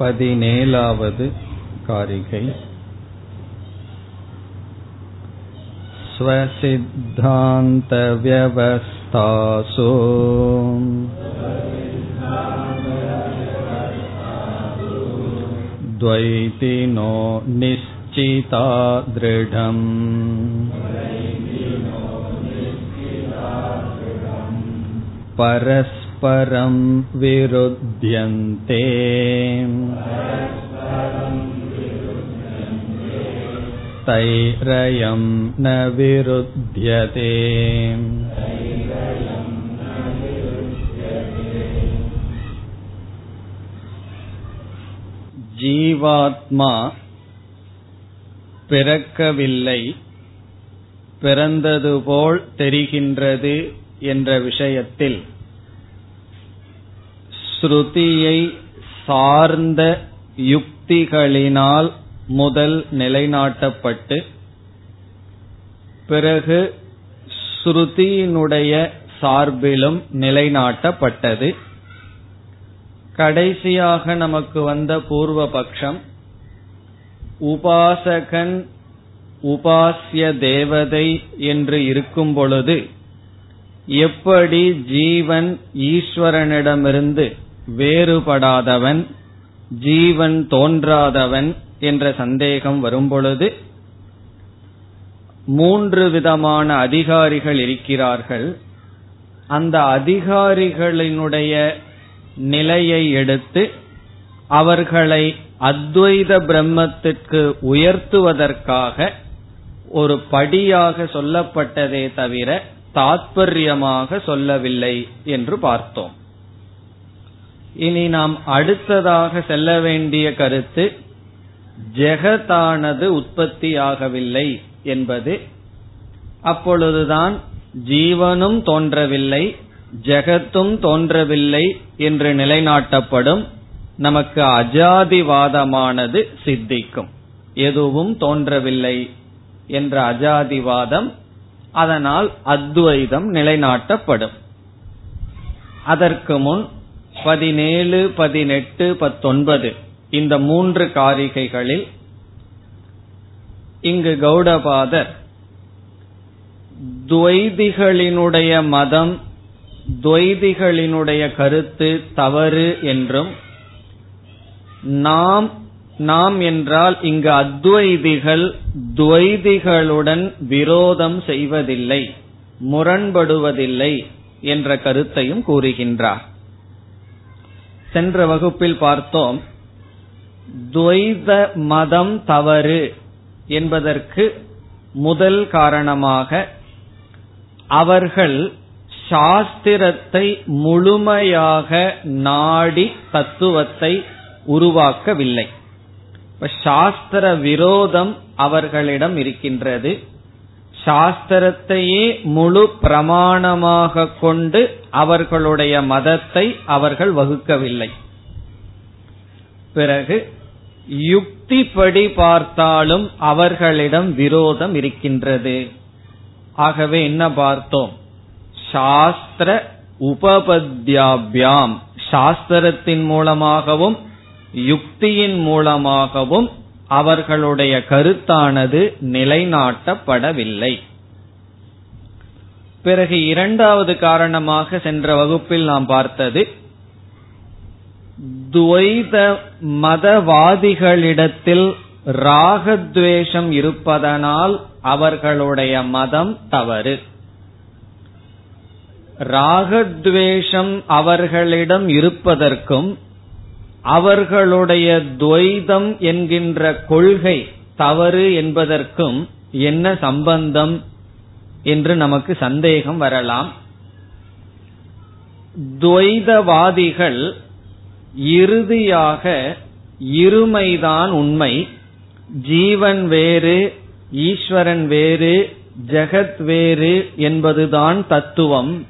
पदिनेलावद् कारिकै स्वसिद्धान्तव्यवस्थासु द्वैतिनो निश्चिता दृढम् परस् परस्परं विरुध्यन्ते तैरयं न विरुध्यते ஜீவாத்மா பிறக்கவில்லை பிறந்தது போல் தெரிகின்றது என்ற விஷயத்தில் ஸ்ருதியை சார்ந்த யுக்திகளினால் முதல் நிலைநாட்டப்பட்டு பிறகு ஸ்ருதியினுடைய சார்பிலும் நிலைநாட்டப்பட்டது. கடைசியாக நமக்கு வந்த பூர்வ பட்சம் உபாசகன் உபாசிய தேவதை என்று இருக்கும் பொழுது எப்படி ஜீவன் ஈஸ்வரனிடமிருந்து வேறுபடாதவன் ஜீவன் தோன்றாதவன் என்ற சந்தேகம் வரும்பொழுது மூன்று விதமான அதிகாரிகள் இருக்கிறார்கள். அந்த அதிகாரிகளினுடைய நிலையை எடுத்து அவர்களை அத்வைத பிரம்மத்திற்கு உயர்த்துவதற்காக ஒரு படியாக சொல்லப்பட்டதே தவிர தாத்பரியமாக சொல்லவில்லை என்று பார்த்தோம். இனி நாம் அடுத்ததாக செல்ல வேண்டிய கருத்து ஜெகத்தானது உற்பத்தியாகவில்லை என்பது. அப்பொழுதுதான் ஜீவனும் தோன்றவில்லை ஜெகத்தும் தோன்றவில்லை என்று நிலைநாட்டப்படும் நமக்கு அஜாதிவாதமானது சித்திக்கும். எதுவும் தோன்றவில்லை என்ற அஜாதிவாதம் அதனால் அத்வைதம் நிலைநாட்டப்படும். அதற்கு முன் பதினேழு பதினெட்டு பத்தொன்பது. இந்த மூன்று காரிகைகளில் இங்கு கௌடபாதர் துவைதிகளினுடைய மதம் துவைதிகளினுடைய கருத்து தவறு என்றும் நாம் நாம் என்றால் இங்கு அத்வைதிகள் துவைதிகளுடன் விரோதம் செய்வதில்லை முரண்படுவதில்லை என்ற கருத்தையும் கூறுகின்றார். சென்ற வகுப்பில் பார்த்தோம் துவைத மதம் தவறு என்பதற்கு முதல் காரணமாக அவர்கள் சாஸ்திரத்தை முழுமையாக நாடி தத்துவத்தை உருவாக்கவில்லை. சாஸ்திர விரோதம் அவர்களிடம் இருக்கின்றது. சாஸ்திரத்தையே முழு பிரமாணமாக கொண்டு அவர்களுடைய மதத்தை அவர்கள் வகுக்கவில்லை. பிறகு யுக்திப்படி பார்த்தாலும் அவர்களிடம் விரோதம் இருக்கின்றது. ஆகவே என்ன பார்த்தோம்? சாஸ்திர உபபத்யாபியாம். சாஸ்திரத்தின் மூலமாகவும் யுக்தியின் மூலமாகவும் அவர்களுடைய கருத்தானது நிலைநாட்டப்படவில்லை. பிறகு இரண்டாவது காரணமாக சென்ற வகுப்பில் நாம் பார்த்தது துவைத மதவாதிகளிடத்தில் ராகத்வேஷம் இருப்பதனால் அவர்களுடைய மதம் தவறு. ராகத்வேஷம் அவர்களிடம் இருப்பதற்கும் அவர்களுடைய துவைதம் என்கின்ற கொள்கை தவறு என்பதற்கும் என்ன சம்பந்தம் என்று நமக்கு சந்தேகம் வரலாம். துவைதவாதிகள் இறுதியாக இருமைதான் உண்மை. ஜீவன் வேறு ஈஸ்வரன் வேறு ஜெகத் வேறு என்பதுதான் தத்துவம்.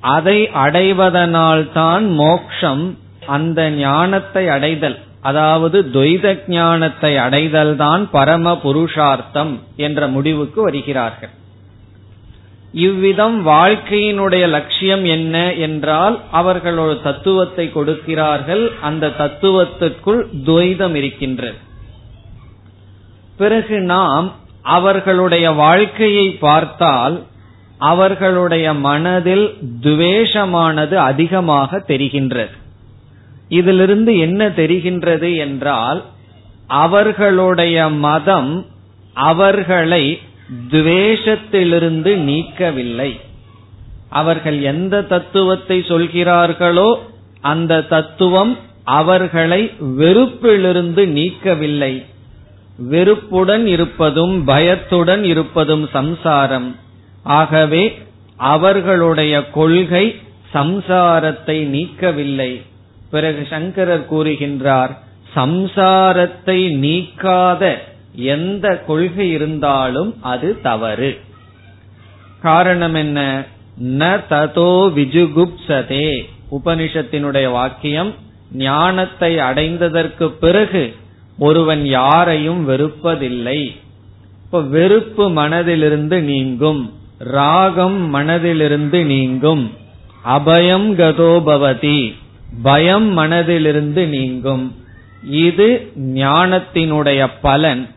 அதை அடைவதனால்தான் மோக்ஷம் அந்த ஞானத்தை அடைதல் அதாவது துவைத ஞானத்தை அடைதல் தான் பரம புருஷார்த்தம் என்ற முடிவுக்கு வருகிறார்கள். இவ்விதம் வாழ்க்கையினுடைய லட்சியம் என்ன என்றால் அவர்கள் ஒரு தத்துவத்தை கொடுக்கிறார்கள் அந்த தத்துவத்திற்குள் துவைதம் இருக்கின்றது. பிறகு நாம் அவர்களுடைய வாழ்க்கையை பார்த்தால் அவர்களுடைய மனதில் துவேஷமானது அதிகமாக தெரிகின்றது. இதிலிருந்து என்ன தெரிகின்றது என்றால் அவர்களுடைய மதம் அவர்களை துவேஷத்திலிருந்து நீக்கவில்லை. அவர்கள் எந்த தத்துவத்தை சொல்கிறார்களோ அந்த தத்துவம் அவர்களை வெறுப்பிலிருந்து நீக்கவில்லை. வெறுப்புடன் இருப்பதும் பயத்துடன் இருப்பதும் சம்சாரம். ஆகவே அவர்களுடைய கொள்கை சம்சாரத்தை நீக்கவில்லை. பிறகு சங்கரர் கூறுகின்றார் சம்சாரத்தை நீக்காத எந்த கொள்கை இருந்தாலும் அது தவறு. காரணம் என்ன? ந ததோ விஜுகுப்சதே. உபனிஷத்தினுடைய வாக்கியம் ஞானத்தை அடைந்ததற்கு பிறகு ஒருவன் யாரையும் வெறுப்பதில்லை. இப்ப வெறுப்பு மனதிலிருந்து நீங்கும் ராகம் மனதிலிருந்து நீங்கும் அபயம் கதோபவதி பயம் மனதிலிருந்து நீங்கும். இது ஞானத்தினுடைய பலன்.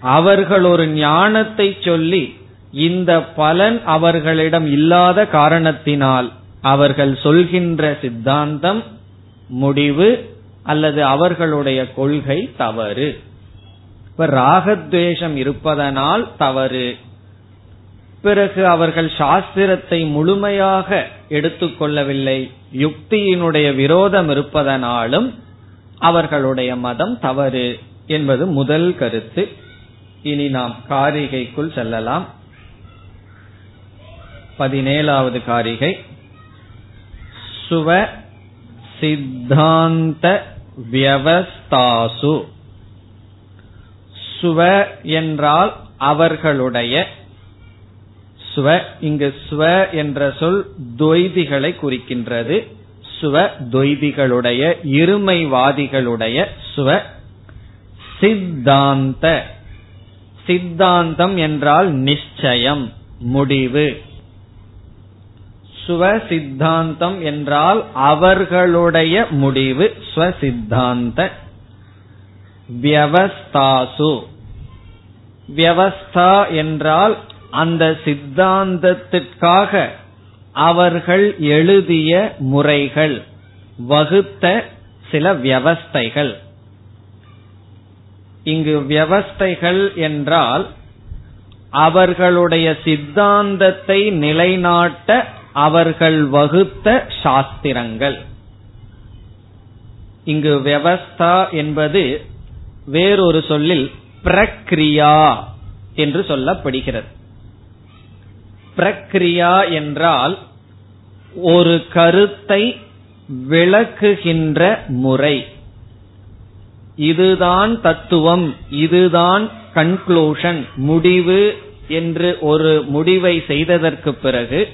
அவர்கள் ஒரு ஞானத்தை சொல்லி இந்த பலன் அவர்களிடம் இல்லாத காரணத்தினால் அவர்கள் சொல்கின்ற சித்தாந்தம் முடிவு அல்லது அவர்களுடைய கொள்கை தவறு. இப்ப ராகத்வேஷம் இருப்பதனால் தவறு. பிறகு அவர்கள் சாஸ்திரத்தை முழுமையாக எடுத்துக்கொள்ளவில்லை. யுக்தியினுடைய விரோதம் இருப்பதனாலும் அவர்களுடைய மதம் தவறு என்பது முதல் கருத்து. இனி நாம் காரிகைக்குள் செல்லலாம். பதினேழாவது காரிகை. சுவ சித்தாந்த வியவஸ்தாசு. சுவ என்றால் அவர்களுடைய ஸ்வ இங்கு ஸ்வ என்ற சொல் துவைதிகளை குறிக்கின்றது. சுவ துவைதிகளுடைய இருமைவாதிகளுடைய சுவ சித்தாந்த. சித்தாந்தம் என்றால் நிச்சயம் முடிவு. சுவ சித்தாந்தம் என்றால் அவர்களுடைய முடிவு ஸ்வசித்தாந்த வியவஸ்தாசு. வியவஸ்தா என்றால் அந்த சித்தாந்தத்திற்காக அவர்கள் எழுதிய முறைகள் வகுத்த சில வியவஸ்தைகள். இங்கு வியவஸ்தைகள் என்றால் அவர்களுடைய சித்தாந்தத்தை நிலைநாட்ட அவர்கள் வகுத்த சாஸ்திரங்கள். இங்கு வியவஸ்தா என்பது வேறொரு சொல்லில் பிரக்ரியா என்று சொல்லப்படுகிறது. பிரக்ரியா என்றால் ஒரு கருத்தை விளக்குகின்ற முறை. இதுதான் தத்துவம் இதுதான் கன்க்ளூஷன் முடிவு என்று ஒரு முடிவை செய்ததற்கு பிறகு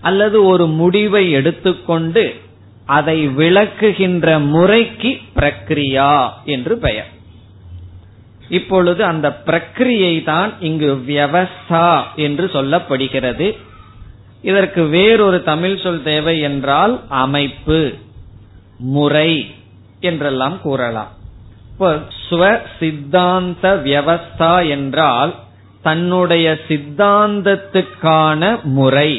அல்லது ஒரு முடிவை எடுத்துக்கொண்டு அதை விளக்குகின்ற முறைக்கு பிரக்ரியா என்று பெயர். இப்பொழுது அந்த பிரக்ரியை தான் இங்கு வியவஸ்தா என்று சொல்லப்படுகிறது. இதற்கு வேறொரு தமிழ் சொல் தேவை என்றால் அமைப்பு முறை என்றெல்லாம் கூறலாம். இப்போ ஸ்வ சித்தாந்த வியவஸ்தா என்றால் தன்னுடைய சித்தாந்தத்துக்கான முறை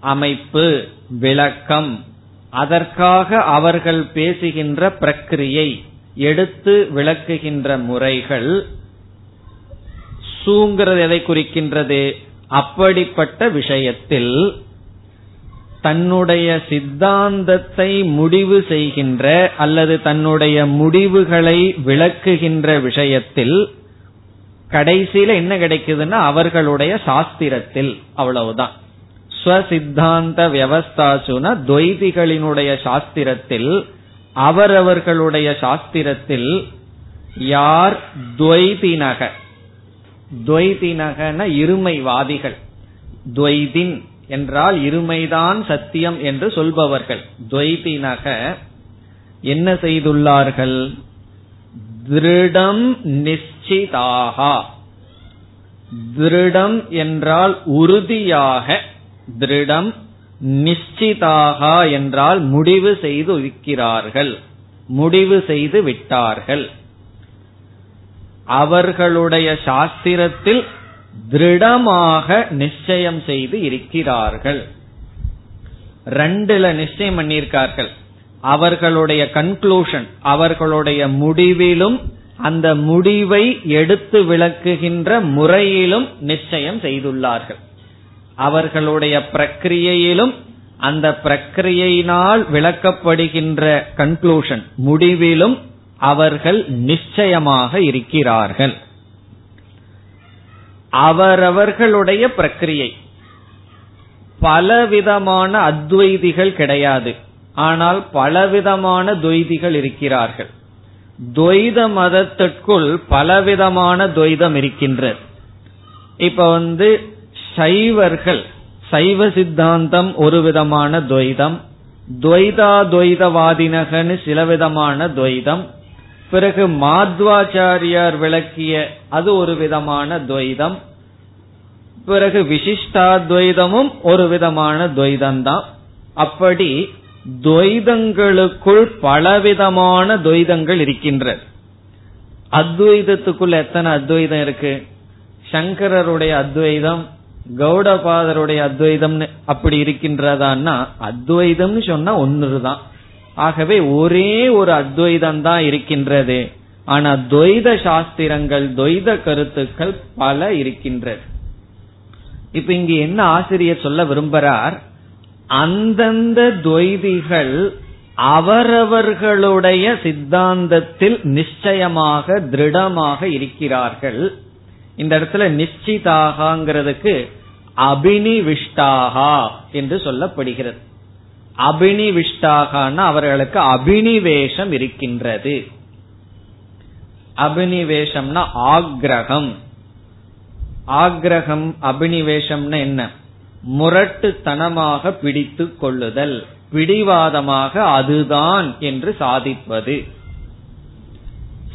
அமைப்பு விளக்கம் அதற்காக அவர்கள் பேசுகின்ற பிரக்கிரியை எடுத்து விளக்குகின்ற முறைகள் சூங்கிறது எதை குறிக்கின்றது? அப்படிப்பட்ட விஷயத்தில் தன்னுடைய சித்தாந்தத்தை முடிவு செய்கின்ற அல்லது தன்னுடைய முடிவுகளை விளக்குகின்ற விஷயத்தில் கடைசியில என்ன கிடைக்குதுன்னா அவர்களுடைய சாஸ்திரத்தில் அவ்வளவுதான். ஸ்வசித்தாந்த வியவஸ்தாசுன துவைதிகளினுடைய சாஸ்திரத்தில் அவரவர்களுடைய சாஸ்திரத்தில் யார் துவைதினக? துவைதினகன இருமைவாதிகள். துவைதின் என்றால் இருமைதான் சத்தியம் என்று சொல்பவர்கள். துவைதினக என்ன செய்துள்ளார்கள்? திருடம் நிச்சிதாகா. திருடம் என்றால் உறுதியாக திருடம் நிச்சிதாகா என்றால் முடிவு செய்து இருக்கிறார்கள் முடிவு செய்து விட்டார்கள். அவர்களுடைய சாஸ்திரத்தில் திருடமாக நிச்சயம் செய்து இருக்கிறார்கள். ரெண்டுல நிச்சயம் பண்ணியிருக்கார்கள். அவர்களுடைய கன்க்ளூஷன் அவர்களுடைய முடிவிலும் அந்த முடிவை எடுத்து விளக்குகின்ற முறையிலும் நிச்சயம் செய்துள்ளார்கள். அவர்களுடைய பிரக்கிரியையிலும் அந்த பிரக்கிரியினால் விளக்கப்படுகின்ற கன்க்ளூஷன் முடிவிலும் அவர்கள் நிச்சயமாக இருக்கிறார்கள். அவரவர்களுடைய பிரக்கிரியை. பலவிதமான அத்வைதிகள் கிடையாது. ஆனால் பலவிதமான துவைதிகள் இருக்கிறார்கள். துவைத மதத்திற்குள் பலவிதமான துவைதம் இருக்கின்றது. இப்ப வந்து சைவர்கள் சைவ சித்தாந்தம் ஒரு விதமான துவைதம் துவைதா துவைதவாதினகன்னு சில விதமான துவைதம் பிறகு மாத்வாச்சாரியார் விளக்கிய அது ஒரு விதமான துவைதம் பிறகு விசிஷ்டாத்வைதமும் ஒரு விதமான துவைதம்தான். அப்படி துவைதங்களுக்குள் பலவிதமான துவைதங்கள் இருக்கின்ற. அத்வைதத்துக்குள் எத்தனை அத்வைதம் இருக்கு? சங்கரருடைய அத்வைதம் கௌடபாதருடைய அத்வைதம் அப்படி இருக்கின்றதான்னா அத்வைதம்னு சொன்னா ஒன்னுதான் ஆகவே ஒரே ஒரு அத்வைதம் தான் இருக்கின்றது. ஆனா துவைத சாஸ்திரங்கள் துவைத கருத்துக்கள் பல இருக்கின்றது. இப்ப இங்க என்ன ஆசிரியர் சொல்ல விரும்புறார்? அந்தந்த துவைதிகள் அவரவர்களுடைய சித்தாந்தத்தில் நிச்சயமாக திருடமாக இருக்கிறார்கள். இந்த இடத்துல நிச்சிதாகங்கிறதுக்கு அபினிவிஷ்டாகா என்று சொல்லப்படுகிறது. அபினிவிஷ்டாகனா அவர்களுக்கு அபினிவேஷம் இருக்கின்றது. அபினிவேஷம்னா ஆக்ரகம். ஆக்ரகம் அபினிவேஷம்னு என்ன? முரட்டுத்தனமாக பிடித்து கொள்ளுதல் பிடிவாதமாக அதுதான் என்று சாதிப்பது.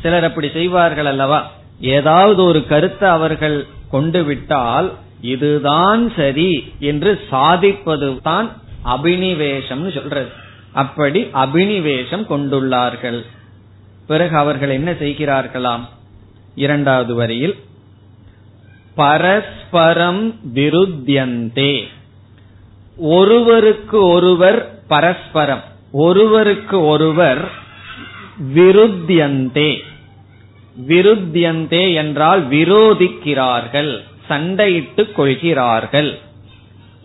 சிலர் அப்படி செய்வார்கள் அல்லவா? ஏதாவது ஒரு கருத்தை அவர்கள் கொண்டு விட்டால் இதுதான் சரி என்று சாதிப்பது தான் அபினிவேஷம் சொல்றது. அப்படி அபினிவேஷம் கொண்டுள்ளார்கள். பிறகு அவர்கள் என்ன செய்கிறார்களாம்? இரண்டாவது வரியில் பரஸ்பரம் விருத்தியந்தே. ஒருவருக்கு ஒருவர் பரஸ்பரம் ஒருவருக்கு ஒருவர் விருத்தியந்தே. விருத்தியந்தே என்றால் விரோதிக்கிறார்கள் சண்டையிட்டுக் கொள்கிறார்கள்.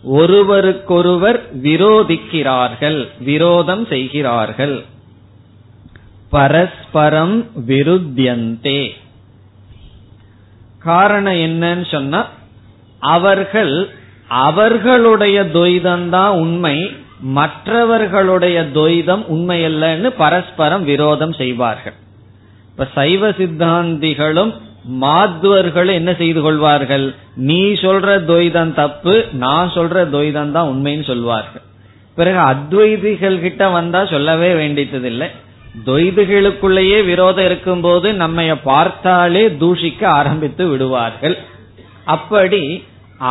ஒருவருக்கொருவர் விரோதிக்கிறார்கள் விரோதம் செய்கிறார்கள். பரஸ்பரம் விருத்தியந்தே. காரணம் என்னன்னு சொன்னா அவர்கள் அவர்களுடைய துவைதம் உண்மை மற்றவர்களுடைய துவைதம் உண்மையல்லன்னு பரஸ்பரம் விரோதம் செய்வார்கள். இப்ப சைவ சித்தாந்திகளும் மாத்வர்கள் என்ன செய்து கொள்வார்கள்? நீ சொல்ற துவைதம் தப்பு நான் சொல்ற துவைதம் தான் உண்மைன்னு சொல்வார்கள். பிறகு அத்வைதிகள் கிட்ட வந்தா சொல்லவே வேண்டியதில்லை துவைதிகளுக்குள்ளேயே விரோதம் இருக்கும்போது நம்ம பார்த்தாலே தூஷிக்க ஆரம்பித்து விடுவார்கள். அப்படி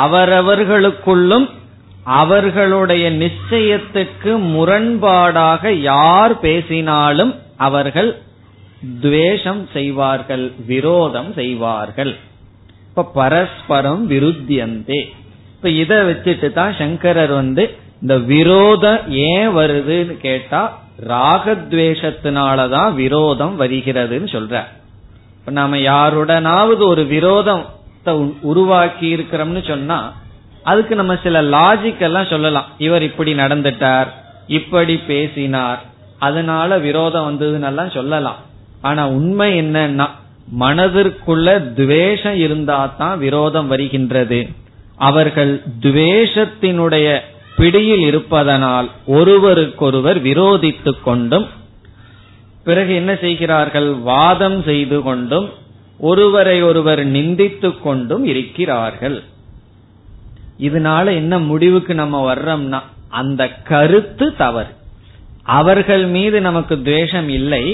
அவரவர்களுக்குள்ளும் அவர்களுடைய நிச்சயத்துக்கு முரண்பாடாக யார் பேசினாலும் அவர்கள் துவேஷம் செய்வார்கள் விரோதம் செய்வார்கள். இப்ப பரஸ்பரம் விருத்தியந்தே. இப்ப இதை வச்சுட்டு தான் சங்கரர் வந்து இந்த விரோதம் ஏன் வருதுன்னு கேட்டா ராகத்வேஷத்தினாலதான் விரோதம் வருகிறதுன்னு சொல்ற இப்ப நாம யாருடனாவது ஒரு விரோதத்தை உருவாக்கி இருக்கிறோம்னு சொன்னா அதுக்கு நம்ம சில லாஜிக் எல்லாம் சொல்லலாம். இவர் இப்படி நடந்துட்டார் இப்படி பேசினார் அதனால விரோதம் வந்ததுன்னு சொல்லலாம். ஆனா உண்மை என்னன்னா மனதிற்குள்ள துவேஷம் இருந்தா தான் விரோதம் வருகின்றது. அவர்கள் துவேஷத்தினுடைய பிடியில் இருப்பதனால் ஒருவருக்கொருவர் விரோதித்துக் கொண்டும் பிறகு என்ன செய்கிறார்கள்? வாதம் செய்து கொண்டும் ஒருவரை ஒருவர் நிந்தித்துக் கொண்டும் இருக்கிறார்கள். இதனால என்ன முடிவுக்கு நம்ம வர்றோம்னா அந்த கருத்து தவறு. அவர்கள் மீது நமக்கு துவேஷம் இல்லை.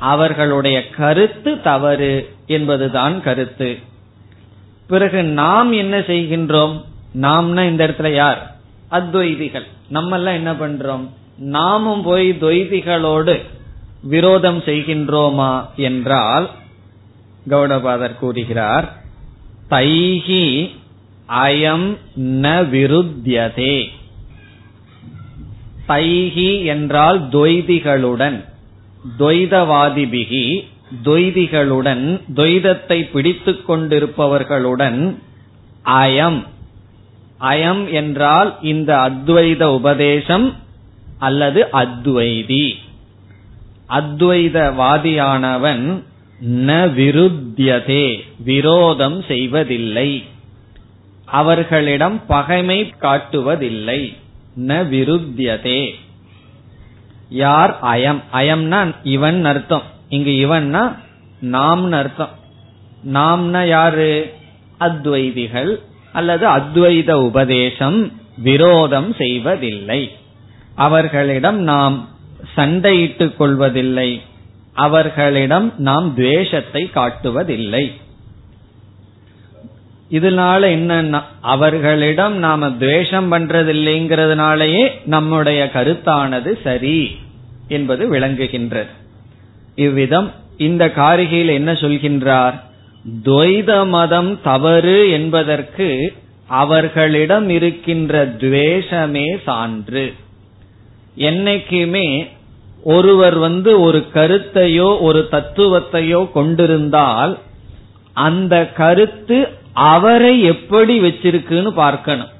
அவர்களுடைய கருத்து தவறு என்பதுதான் கருத்து. பிறகு நாம் என்ன செய்கின்றோம்? நாம்னா இந்த இடத்துல யார்? அத்வைதிகள். நம்ம எல்லாம் என்ன பண்றோம்? நாமும் போய் துவைதிகளோடு விரோதம் செய்கின்றோமா என்றால் கௌடபாதர் கூறுகிறார் தைகி அயம் ந விருத்தியதே. தைகி என்றால் துவைதிகளுடன். துவைதவாதிபிகி துவைதிகளுடன் துவைதத்தை பிடித்து கொண்டிருப்பவர்களுடன் அயம். அயம் என்றால் இந்த அத்வைத உபதேசம் அல்லது அத்வைதி. அத்வைதவாதியானவன் ந விருத்தியதே விரோதம் செய்வதில்லை. அவர்களிடம் பகைமை காட்டுவதில்லை. ந விருத்தியதே. யார் அயம்? அயம்னா இவன் அர்த்தம். இங்கு இவன்னா நாம்னு அர்த்தம். நாம்னா யாரு? அத்வைதிகள் அல்லது அத்வைத உபதேசம் விரோதம் செய்வதில்லை. அவர்களிடம் நாம் சண்டையிட்டுக் கொள்வதில்லை. அவர்களிடம் நாம் துவேஷத்தை காட்டுவதில்லை. இதனால என்னன்னா அவர்களிடம் நாம துவேஷம் பண்றதில்லைங்கிறதுனாலயே நம்முடைய கருத்தானது சரி என்பது விளங்குகின்றது. இவ்விதம் இந்த காரிகையில் என்ன சொல்கின்றார்? துவைத மதம் தவறு என்பதற்கு அவர்களிடம் இருக்கின்ற துவேஷமே சான்று. என்னைக்குமே ஒருவர் வந்து ஒரு கருத்தையோ ஒரு தத்துவத்தையோ கொண்டிருந்தால் அந்த கருத்து அவரை எப்படி வச்சிருக்குன்னு பார்க்கணும்.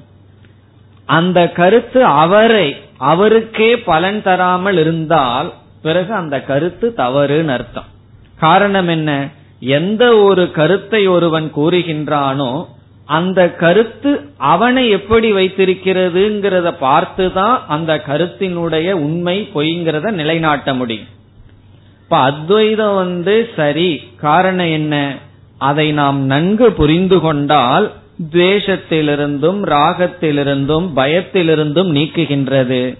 அந்த கருத்து அவரை அவருக்கே பலன் தராமல் இருந்தால் பிறகு அந்த கருத்து தவறுன்னு அர்த்தம். காரணம் என்ன? எந்த ஒரு கருத்தை ஒருவன் கூறுகின்றானோ அந்த கருத்து அவனை எப்படி வைத்திருக்கிறதுங்கிறத பார்த்துதான் அந்த கருத்தினுடைய உண்மை பொய்ங்கிறத நிலைநாட்ட முடியும். இப்ப அத்வைதம் வந்து சரி காரணம் என்ன? அதை நாம் நன்கு புரிந்து கொண்டால் துவேஷத்திலிருந்தும் ராகத்திலிருந்தும் பயத்திலிருந்தும் நீக்குகின்றது.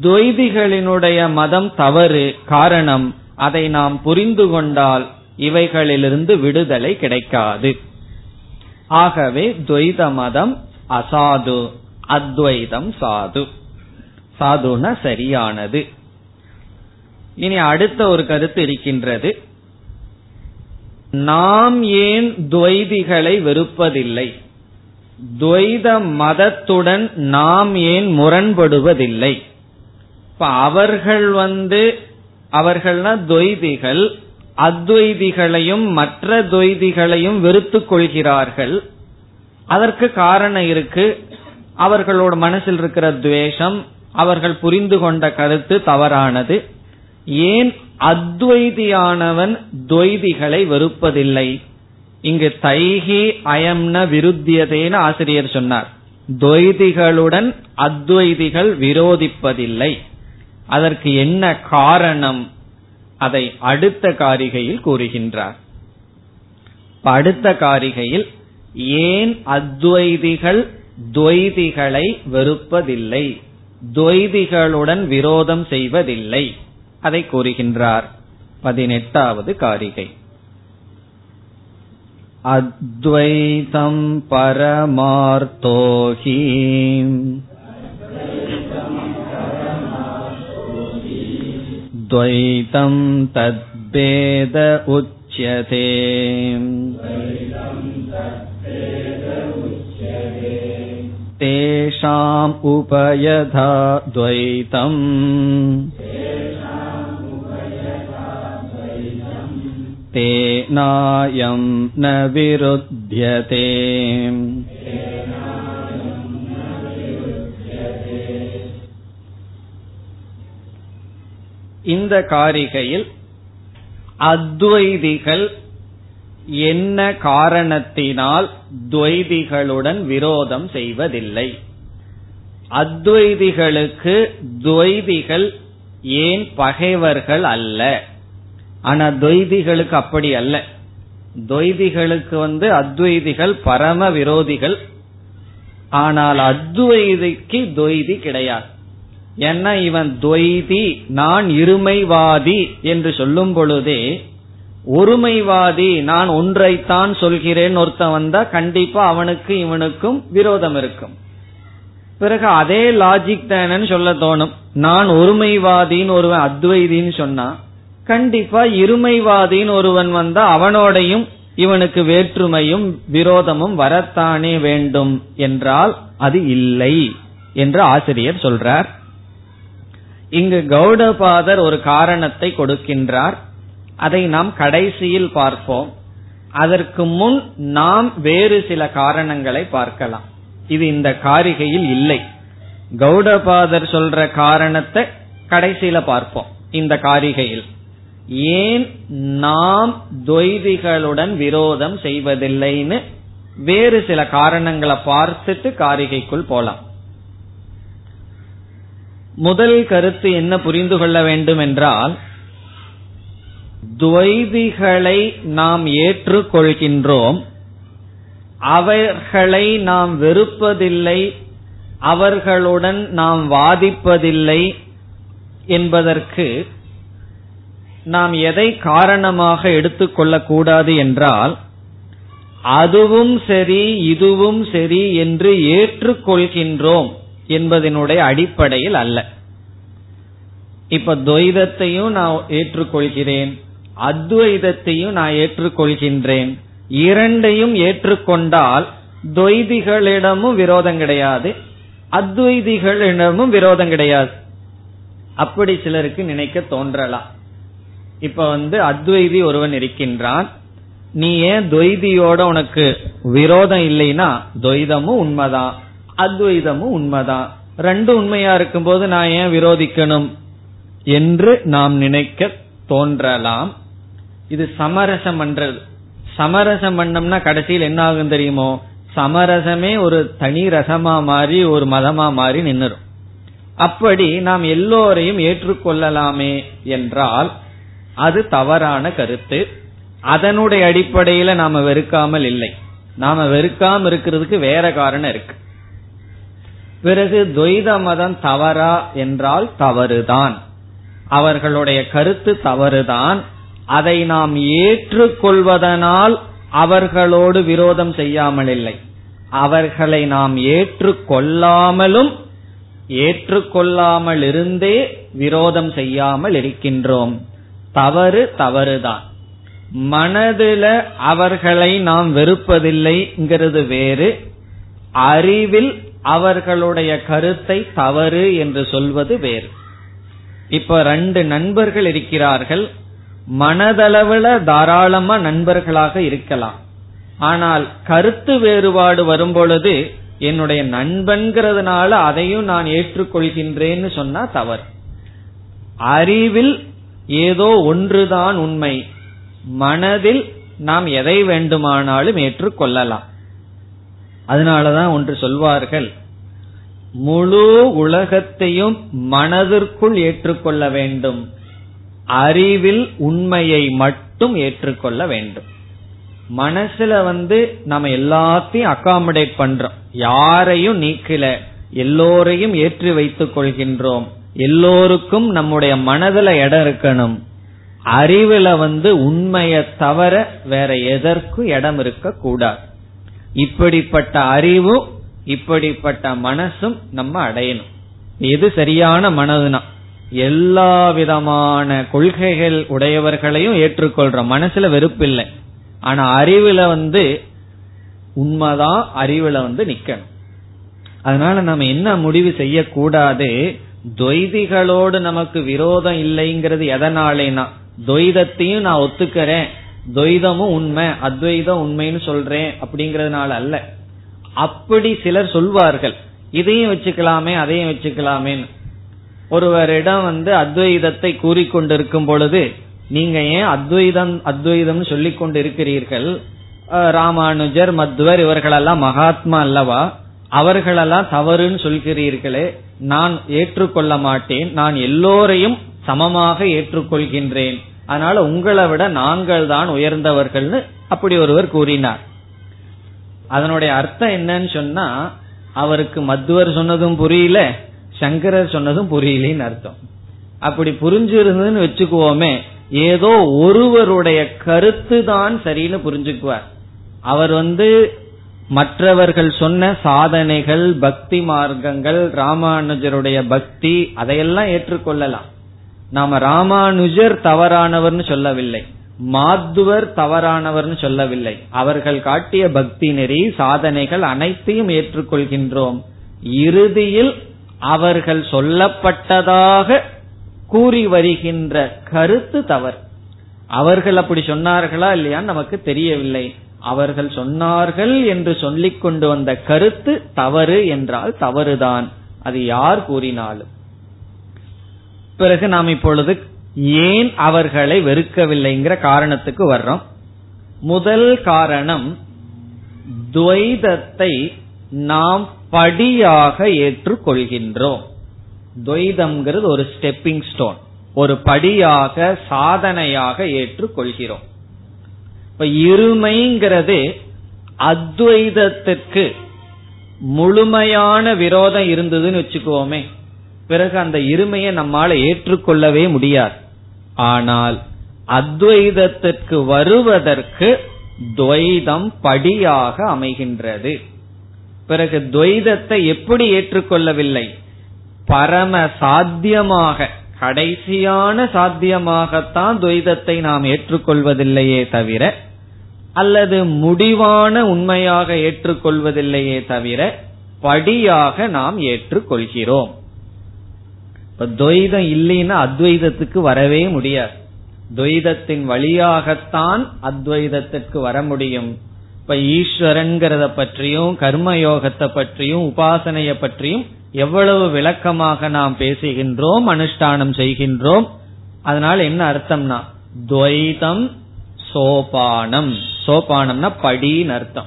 துவைதிகளினுடைய மதம் தவறு காரணம் அதை நாம் புரிந்து கொண்டால் இவைகளிலிருந்து விடுதலை கிடைக்காது. ஆகவே துவைத மதம் அசாது அத்வைதம் சாது. சாதுன சரியானது. இனி அடுத்த ஒரு கருத்து இருக்கின்றது. நாம் ஏன் துவைதிகளை வெறுப்பதில்லை? துவைத மதத்துடன் நாம் ஏன் முரண்படுவதில்லை? இப்ப அவர்கள் வந்து அவர்கள்னா துவைதிகள் அத்வைதிகளையும் மற்ற துவைதிகளையும் வெறுத்துக் கொள்கிறார்கள். அதற்கு காரணம் இருக்கு. அவர்களோட மனசில் இருக்கிற துவேஷம் அவர்கள் புரிந்து கொண்ட கருத்து தவறானது. ஏன் அத்வைதியானவன் துவைதிகளை வெறுப்பதில்லை. இங்கு தைகி அயம்ன விருத்தியதேன்னு ஆசிரியர் சொன்னார். துவைதிகளுடன் அத்வைதிகள் விரோதிப்பதில்லை. அதற்கு என்ன காரணம்? அதை அடுத்த காரிகையில் கூறுகின்றார். அடுத்த காரிகையில் ஏன் அத்வைதிகள் துவைதிகளை வெறுப்பதில்லை? துவைதிகளுடன் விரோதம் செய்வதில்லை. அதை கூறுகின்றார் பதினெட்டாவது காரிகை அத்வைதம் பரமார்த்தோஹி द्वैतं तद्भेद उच्यते तेषाम् उपयधा द्वैतम् तेनायं न विरुध्यते இந்த காரிகையில் அத்வைதிகள் என்ன காரணத்தினால் துவைதிகளுடன் விரோதம் செய்வதில்லை அத்வைதிகளுக்கு துவைதிகள் ஏன் பகைவர்கள் அல்ல ஆனா துவைதிகளுக்கு அப்படி அல்ல. துவைதிகளுக்கு வந்து அத்வைதிகள் பரம விரோதிகள். ஆனால் அத்வைதிக்கு துவைதி கிடையாது. ஏன்னா இவன் துவைதி நான் இருமைவாதி என்று சொல்லும் பொழுதே ஒருமைவாதி நான் ஒன்றைத்தான் சொல்கிறேன் ஒருத்தன் வந்தா கண்டிப்பா அவனுக்கு இவனுக்கும் விரோதம் இருக்கும். பிறகு அதே லாஜிக் தானன்னு சொல்ல தோணும். நான் ஒருமைவாதின்னு ஒருவன் அத்வைதின்னு சொன்னான் கண்டிப்பா இருமைவாதின்னு ஒருவன் வந்தா அவனோடையும் இவனுக்கு வேற்றுமையும் விரோதமும் வரத்தானே வேண்டும் என்றால் அது இல்லை என்று ஆசிரியர் சொல்றார். இங்கு கௌடபாதர் ஒரு காரணத்தை கொடுக்கின்றார். அதை நாம் கடைசியில் பார்ப்போம். அதற்கு முன் நாம் வேறு சில காரணங்களை பார்க்கலாம். இது இந்த காரிகையில் இல்லை. கௌடபாதர் சொல்ற காரணத்தை கடைசியில பார்ப்போம். இந்த காரிகையில். ஏன் நாம் துவைதிகளுடன் விரோதம் செய்வதில்லைன்னு வேறு சில காரணங்களை பார்த்துட்டு காரிகைக்குள் போலாம். முதல் கருத்து என்ன புரிந்து கொள்ள வேண்டும் என்றால் துவைதிகளை நாம் ஏற்றுக்கொள்கின்றோம் அவர்களை நாம் வெறுப்பதில்லை அவர்களுடன் நாம் வாதிப்பதில்லை என்பதற்கு நாம் எதை காரணமாக எடுத்துக்கொள்ள கூடாது என்றால் அதுவும் சரி இதுவும் சரி என்று ஏற்றுக்கொள்கின்றோம் என்பதனுடைய அடிப்படையில் அல்ல. இப்ப துவைதத்தையும் நான் ஏற்றுக்கொள்கிறேன் அத்வைதத்தையும் நான் ஏற்றுக்கொள்கின்றேன். இரண்டையும் ஏற்றுக்கொண்டால் துவைதிகளிடமும் விரோதம் கிடையாது அத்வைதிகளிடமும் விரோதம் கிடையாது. அப்படி சிலருக்கு நினைக்க தோன்றலாம். இப்ப வந்து அத்வைதி ஒருவன் இருக்கின்றான். நீ ஏன் துவைதியோட உனக்கு விரோதம் இல்லைன்னா துவைதமும் உண்மைதான் அத்வைதமும் உண்மைதான். ரெண்டு உண்மையா இருக்கும்போது நான் ஏன் விரோதிக்கணும் என்று நாம் நினைக்க தோன்றலாம். இது சமரசம் பண்றது. சமரசம் பண்ணம்னா கடைசியில் என்ன ஆகும் தெரியுமோ? சமரசமே ஒரு தனி ரசமா மாறி ஒரு மதமா மாறி நின்னுரும். அப்படி நாம் எல்லோரையும் ஏற்றுக்கொள்ளலாமே என்றால் அது தவறான கருத்து. அதனுடைய அடிப்படையில நாம வெறுக்காமல் இல்லை. நாம வெறுக்காம இருக்கிறதுக்கு வேற காரணம் இருக்கு. பிறகு துவைத மதம் தவறா என்றால் தவறுதான். அவர்களுடைய கருத்து தவறுதான். அதை நாம் ஏற்றுக்கொள்வதனால் அவர்களோடு விரோதம் செய்யாமல் இல்லை. அவர்களை நாம் ஏற்றுக்கொள்ளாமலும் ஏற்றுக்கொள்ளாமல் இருந்தே விரோதம் செய்யாமல் இருக்கின்றோம். தவறு தவறுதான். மனதில அவர்களை நாம் வெறுப்பதில்லைங்கிறது வேறு. அறிவில் அவர்களுடைய கருத்தை தவறு என்று சொல்வது வேறு. இப்ப ரெண்டு நண்பர்கள் இருக்கிறார்கள். மனதளவுல தாராளமா நண்பர்களாக இருக்கலாம். ஆனால் கருத்து வேறுபாடு வரும்பொழுது என்னுடைய நண்பன்கிறதுனால அதையும் நான் ஏற்றுக்கொள்கின்றேன்னு சொன்னா தவறு. அறிவில் ஏதோ ஒன்றுதான் உண்மை. மனதில் நாம் எதை வேண்டுமானாலும் ஏற்றுக்கொள்ளலாம். அதனாலதான் ஒன்று சொல்வார்கள் முழு உலகத்தையும் மனதிற்குள் ஏற்றுக்கொள்ள வேண்டும். அறிவில் உண்மையை மட்டும் ஏற்றுக்கொள்ள வேண்டும். மனசுல வந்து நம்ம எல்லாத்தையும் அகாமடேட் பண்றோம். யாரையும் நீக்கல எல்லோரையும் ஏற்றி வைத்துக் கொள்கின்றோம். எல்லோருக்கும் நம்முடைய மனதுல இடம் இருக்கணும். அறிவுல வந்து உண்மையை தவிர வேற எதற்கும் இடம் இருக்க கூடாது இப்படிப்பட்ட அறிவும் இப்படிப்பட்ட மனசும் நம்ம அடையணும். எது சரியான மனதுனா எல்லா விதமான கொள்கைகள் உடையவர்களையும் ஏற்றுக்கொள்றோம். மனசுல வெறுப்பில்லை ஆனா அறிவுல வந்து உண்மைதான் அறிவுல வந்து நிக்கணும். அதனால நம்ம என்ன முடிவு செய்யக்கூடாது? துவைதிகளோடு நமக்கு விரோதம் இல்லைங்கிறது எதனாலேனா துவைதத்தையும் நான் ஒத்துக்கிறேன் துவைதமும் உண்மை அத்வைதம் உண்மைன்னு சொல்றேன் அப்படிங்கறதுனால அல்ல. அப்படி சிலர் சொல்வார்கள் இதையும் வச்சுக்கலாமே அதையும் வச்சுக்கலாமேன்னு. ஒருவரிடம் வந்து அத்வைதத்தை கூறிக்கொண்டிருக்கும் பொழுது நீங்க ஏன் அத்வைதம் அத்வைதம் சொல்லிக் கொண்டு இருக்கிறீர்கள் ராமானுஜர் மத்வர் இவர்களெல்லாம் மகாத்மா அல்லவா? அவர்களெல்லாம் தவறுன்னு சொல்கிறீர்களே நான் ஏற்றுக்கொள்ள மாட்டேன் நான் எல்லோரையும் சமமாக ஏற்றுக்கொள்கின்றேன். அதனால உங்களை விட நாங்கள் தான் உயர்ந்தவர்கள்னு அப்படி ஒருவர் கூறினார். அதனுடைய அர்த்தம் என்னன்னு சொன்னா அவருக்கு மத்துவர் சொன்னதும் புரியல சங்கரர் சொன்னதும் புரியலன்னு அர்த்தம். அப்படி புரிஞ்சிருந்ததுன்னு வச்சுக்குவோமே ஏதோ ஒருவருடைய கருத்து தான் சரின்னு புரிஞ்சுக்குவார். அவர் வந்து மற்றவர்கள் சொன்ன சாதனைகள் பக்தி மார்க்கங்கள் ராமானுஜருடைய பக்தி அதையெல்லாம் ஏற்றுக்கொள்ளலாம். நாம ராமானுஜர் தவறானவர்னு சொல்லவில்லை. மாத்துவர் தவறானவர்னு சொல்லவில்லை. அவர்கள் காட்டிய பக்தி நெறி சாதனைகள் அனைத்தையும் ஏற்றுக்கொள்கின்றோம். இறுதியில் அவர்கள் சொல்லப்பட்டதாக கூறி வருகின்ற கருத்து தவறு. அவர்கள் அப்படி சொன்னார்களா இல்லையான்னு நமக்கு தெரியவில்லை. அவர்கள் சொன்னார்கள் என்று சொல்லிக் கொண்டு வந்த கருத்து தவறு என்றால் தவறுதான். அது யார் கூறினாலும். பிறகு நாம் இப்பொழுது ஏன் அவர்களை வெறுக்கவில்லைங்கிற காரணத்துக்கு வர்றோம். முதல் காரணம் துவைதத்தை நாம் படியாக ஏற்றுக்கொள்கின்றோம். துவைதம்ங்கிறது ஒரு ஸ்டெப்பிங் ஸ்டோன் ஒரு படியாக சாதனையாக ஏற்றுக்கொள்கிறோம். இப்ப இருமைங்கிறது அத்வைதத்திற்கு முழுமையான விரோதம் இருந்ததுன்னு வச்சுக்கோமே பிறகு அந்த இருமையை நம்மால ஏற்றுக்கொள்ளவே முடியாது. ஆனால் அத்வைதத்திற்கு வருவதற்கு துவைதம் படியாக அமைகின்றது. பிறகு துவைதத்தை எப்படி ஏற்றுக்கொள்ளவில்லை? பரம சாத்தியமாக கடைசியான சாத்தியமாகத்தான் துவைதத்தை நாம் ஏற்றுக்கொள்வதில்லையே தவிர அல்லது முடிவான உண்மையாக ஏற்றுக்கொள்வதில்லையே தவிர படியாக நாம் ஏற்றுக்கொள்கிறோம். இப்ப துவைதம் இல்லைன்னா அத்வைதத்துக்கு வரவே முடியாது. துவைதத்தின் வழியாகத்தான் அத்வைதத்திற்கு வர முடியும். இப்ப ஈஸ்வரன்கிறத பற்றியும் கர்மயோகத்தை பற்றியும் உபாசனைய பற்றியும் எவ்வளவு விளக்கமாக நாம் பேசுகின்றோம் அனுஷ்டானம் செய்கின்றோம். அதனால் என்ன அர்த்தம்னா துவைதம் சோபானம். சோபானம்னா படின்னு அர்த்தம்.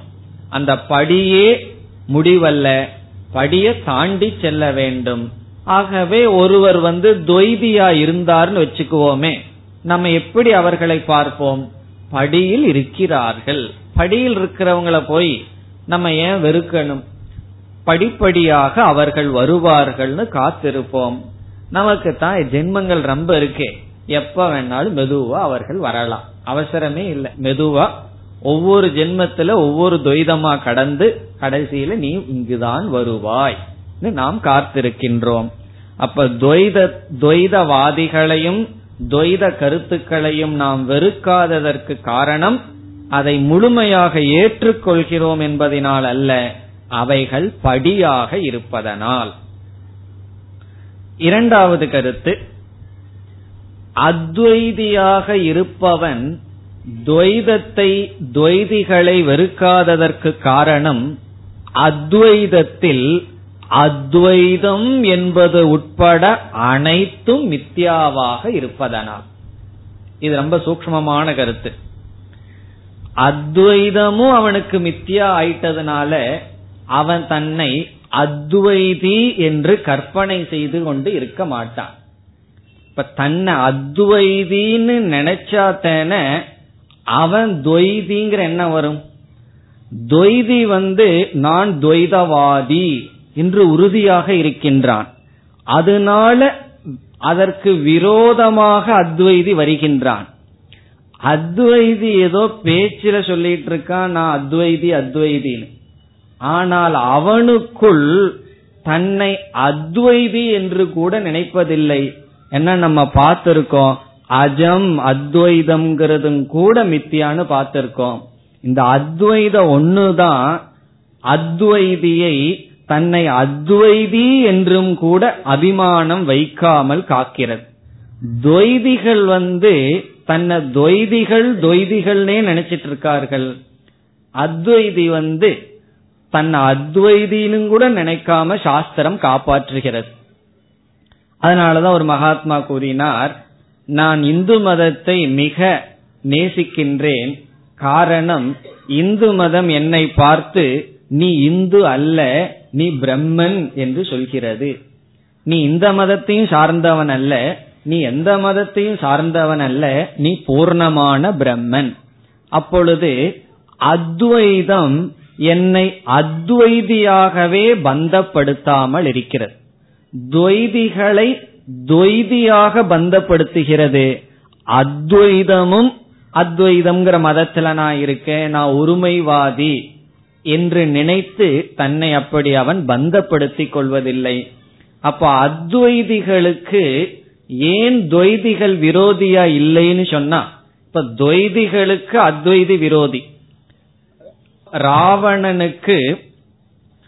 அந்த படியே முடிவல்ல. படியை தாண்டி செல்ல வேண்டும். ஆகவே ஒருவர் வந்து துவைதியா இருந்தார்னு வச்சுக்குவோமே. நம்ம எப்படி அவர்களை பார்ப்போம்? படியில் இருக்கிறார்கள். படியில் இருக்கிறவங்கள போய் நம்ம ஏன் வெறுக்கணும்? படிப்படியாக அவர்கள் வருவார்கள்னு காத்திருப்போம். நமக்கு தான் ஜென்மங்கள் ரொம்ப இருக்கே. எப்ப வேணாலும் மெதுவா அவர்கள் வரலாம். அவசரமே இல்லை. மெதுவா ஒவ்வொரு ஜென்மத்துல ஒவ்வொரு துவைதமா கடந்து கடைசியில நீ இங்குதான் வருவாய். நாம் காத்திருக்கின்றோம். அப்ப துவைத துவைதவாதிகளையும் துவைத கருத்துக்களையும் நாம் வெறுக்காததற்கு காரணம் அதை முழுமையாக ஏற்றுக்கொள்கிறோம் என்பதனால் அல்ல அவைகள் படியாக இருப்பதனால். இரண்டாவது கருத்து அத்வைதியாக இருப்பவன் துவைதத்தை துவைதிகளை வெறுக்காததற்கு காரணம் அத்வைதத்தில் அத்வைதம் என்பது உட்பட அனைத்தும் மித்யாவாக இருப்பதனால். இது ரொம்ப சூக்மமான கருத்து. அத்வைதமும் அவனுக்கு மித்தியா ஆயிட்டதுனால அவன் தன்னை அத்வைதி என்று கற்பனை செய்து கொண்டு இருக்க மாட்டான். இப்ப தன்னை அத்வைதின்னு நினைச்சாத்தேன அவன் துவைதிங்கிற என்ன வரும். துவைதி வந்து நான் துவைதவாதி என்று உறுதியாக இருக்கின்றான். அதனால அதற்கு விரோதமாக அத்வைதி வருகின்றான். அத்வைதி ஏதோ பேச்சில சொல்லிட்டு இருக்கான் நான் அத்வைதி அத்வைதின்னு. ஆனால் அவனுக்குள் தன்னை அத்வைதி என்று கூட நினைப்பதில்லை. என்ன நம்ம பார்த்திருக்கோம்? அஜம் அத்வைதம்ங்கிறதும் கூட மித்தியான்னு பார்த்திருக்கோம். இந்த அத்வைத ஒண்ணுதான் அத்வைதியை தன்னை அத்வைதி என்றும் கூட அபிமானம் வைக்காமல் காக்கிறது. துவைதிகள் வந்து தன்னை துவைதிகள் துவைதிகள்னே நினைச்சிட்டு இருக்கார்கள். அத்வைதி வந்து தன்னை அத்வைதினு கூட நினைக்காம சாஸ்திரம் காப்பாற்றுகிறது. அதனாலதான் ஒரு மகாத்மா கூறினார் நான் இந்து மதத்தை மிக நேசிக்கின்றேன். காரணம் இந்து மதம் என்னை பார்த்து நீ இந்து அல்ல நீ பிரம்மன் என்று சொல்கிறது. நீ இந்த மதத்தையும் சார்ந்தவன் அல்ல நீ எந்த மதத்தையும் சார்ந்தவன் அல்ல நீ பூர்ணமான பிரம்மன். அப்பொழுது அத்வைதம் என்னை அத்வைதியாகவே பந்தப்படுத்தாமல் இருக்கிறது. துவைதிகளை துவைதியாக பந்தப்படுத்துகிறது. அத்வைதமும் அத்வைதம்ங்கிற மதத்துல நான் இருக்கேன் நான் ஒருமைவாதி என்று நினைத்து தன்னை அப்படி அவன் பந்தப்படுத்திக் கொள்வதில்லை. அப்ப அத்வைதிகளுக்கு ஏன் துவைதிகள் விரோதியா இல்லைன்னு சொன்னா இப்ப துவைதிகளுக்கு அத்வைதி விரோதி. ராவணனுக்கு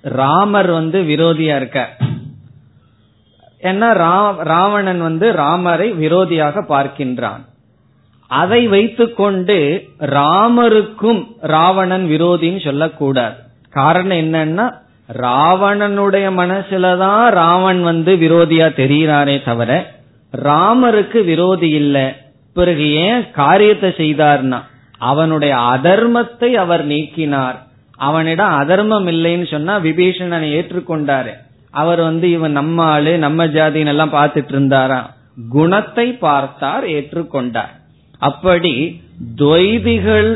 ராமர் வந்து விரோதியா இருக்கார். ஏன்னா ராவணன் வந்து ராமரை விரோதியாக பார்க்கின்றான். அதை வைத்துக்கொண்டு ராமருக்கும் ராவணன் விரோதின்னு சொல்லக்கூடாது. காரணம் என்னன்னா ராவணனுடைய மனசுலதான் ராவன் வந்து விரோதியா தெரிகிறாரே தவிர ராமருக்கு விரோதி இல்ல. பிறகு ஏன் காரியத்தை செய்தார்னா அவனுடைய அதர்மத்தை அவர் நீக்கினார். அவனிடம் அதர்மம் இல்லைன்னு சொன்னா விபீஷணனை ஏற்றுக்கொண்டாரு. அவர் வந்து இவன் நம்ம ஆளு நம்ம ஜாதின்னு எல்லாம் பார்த்துட்டு இருந்தாரா குணத்தை பார்த்தார் ஏற்றுக்கொண்டார். அப்படி துவைதிகள்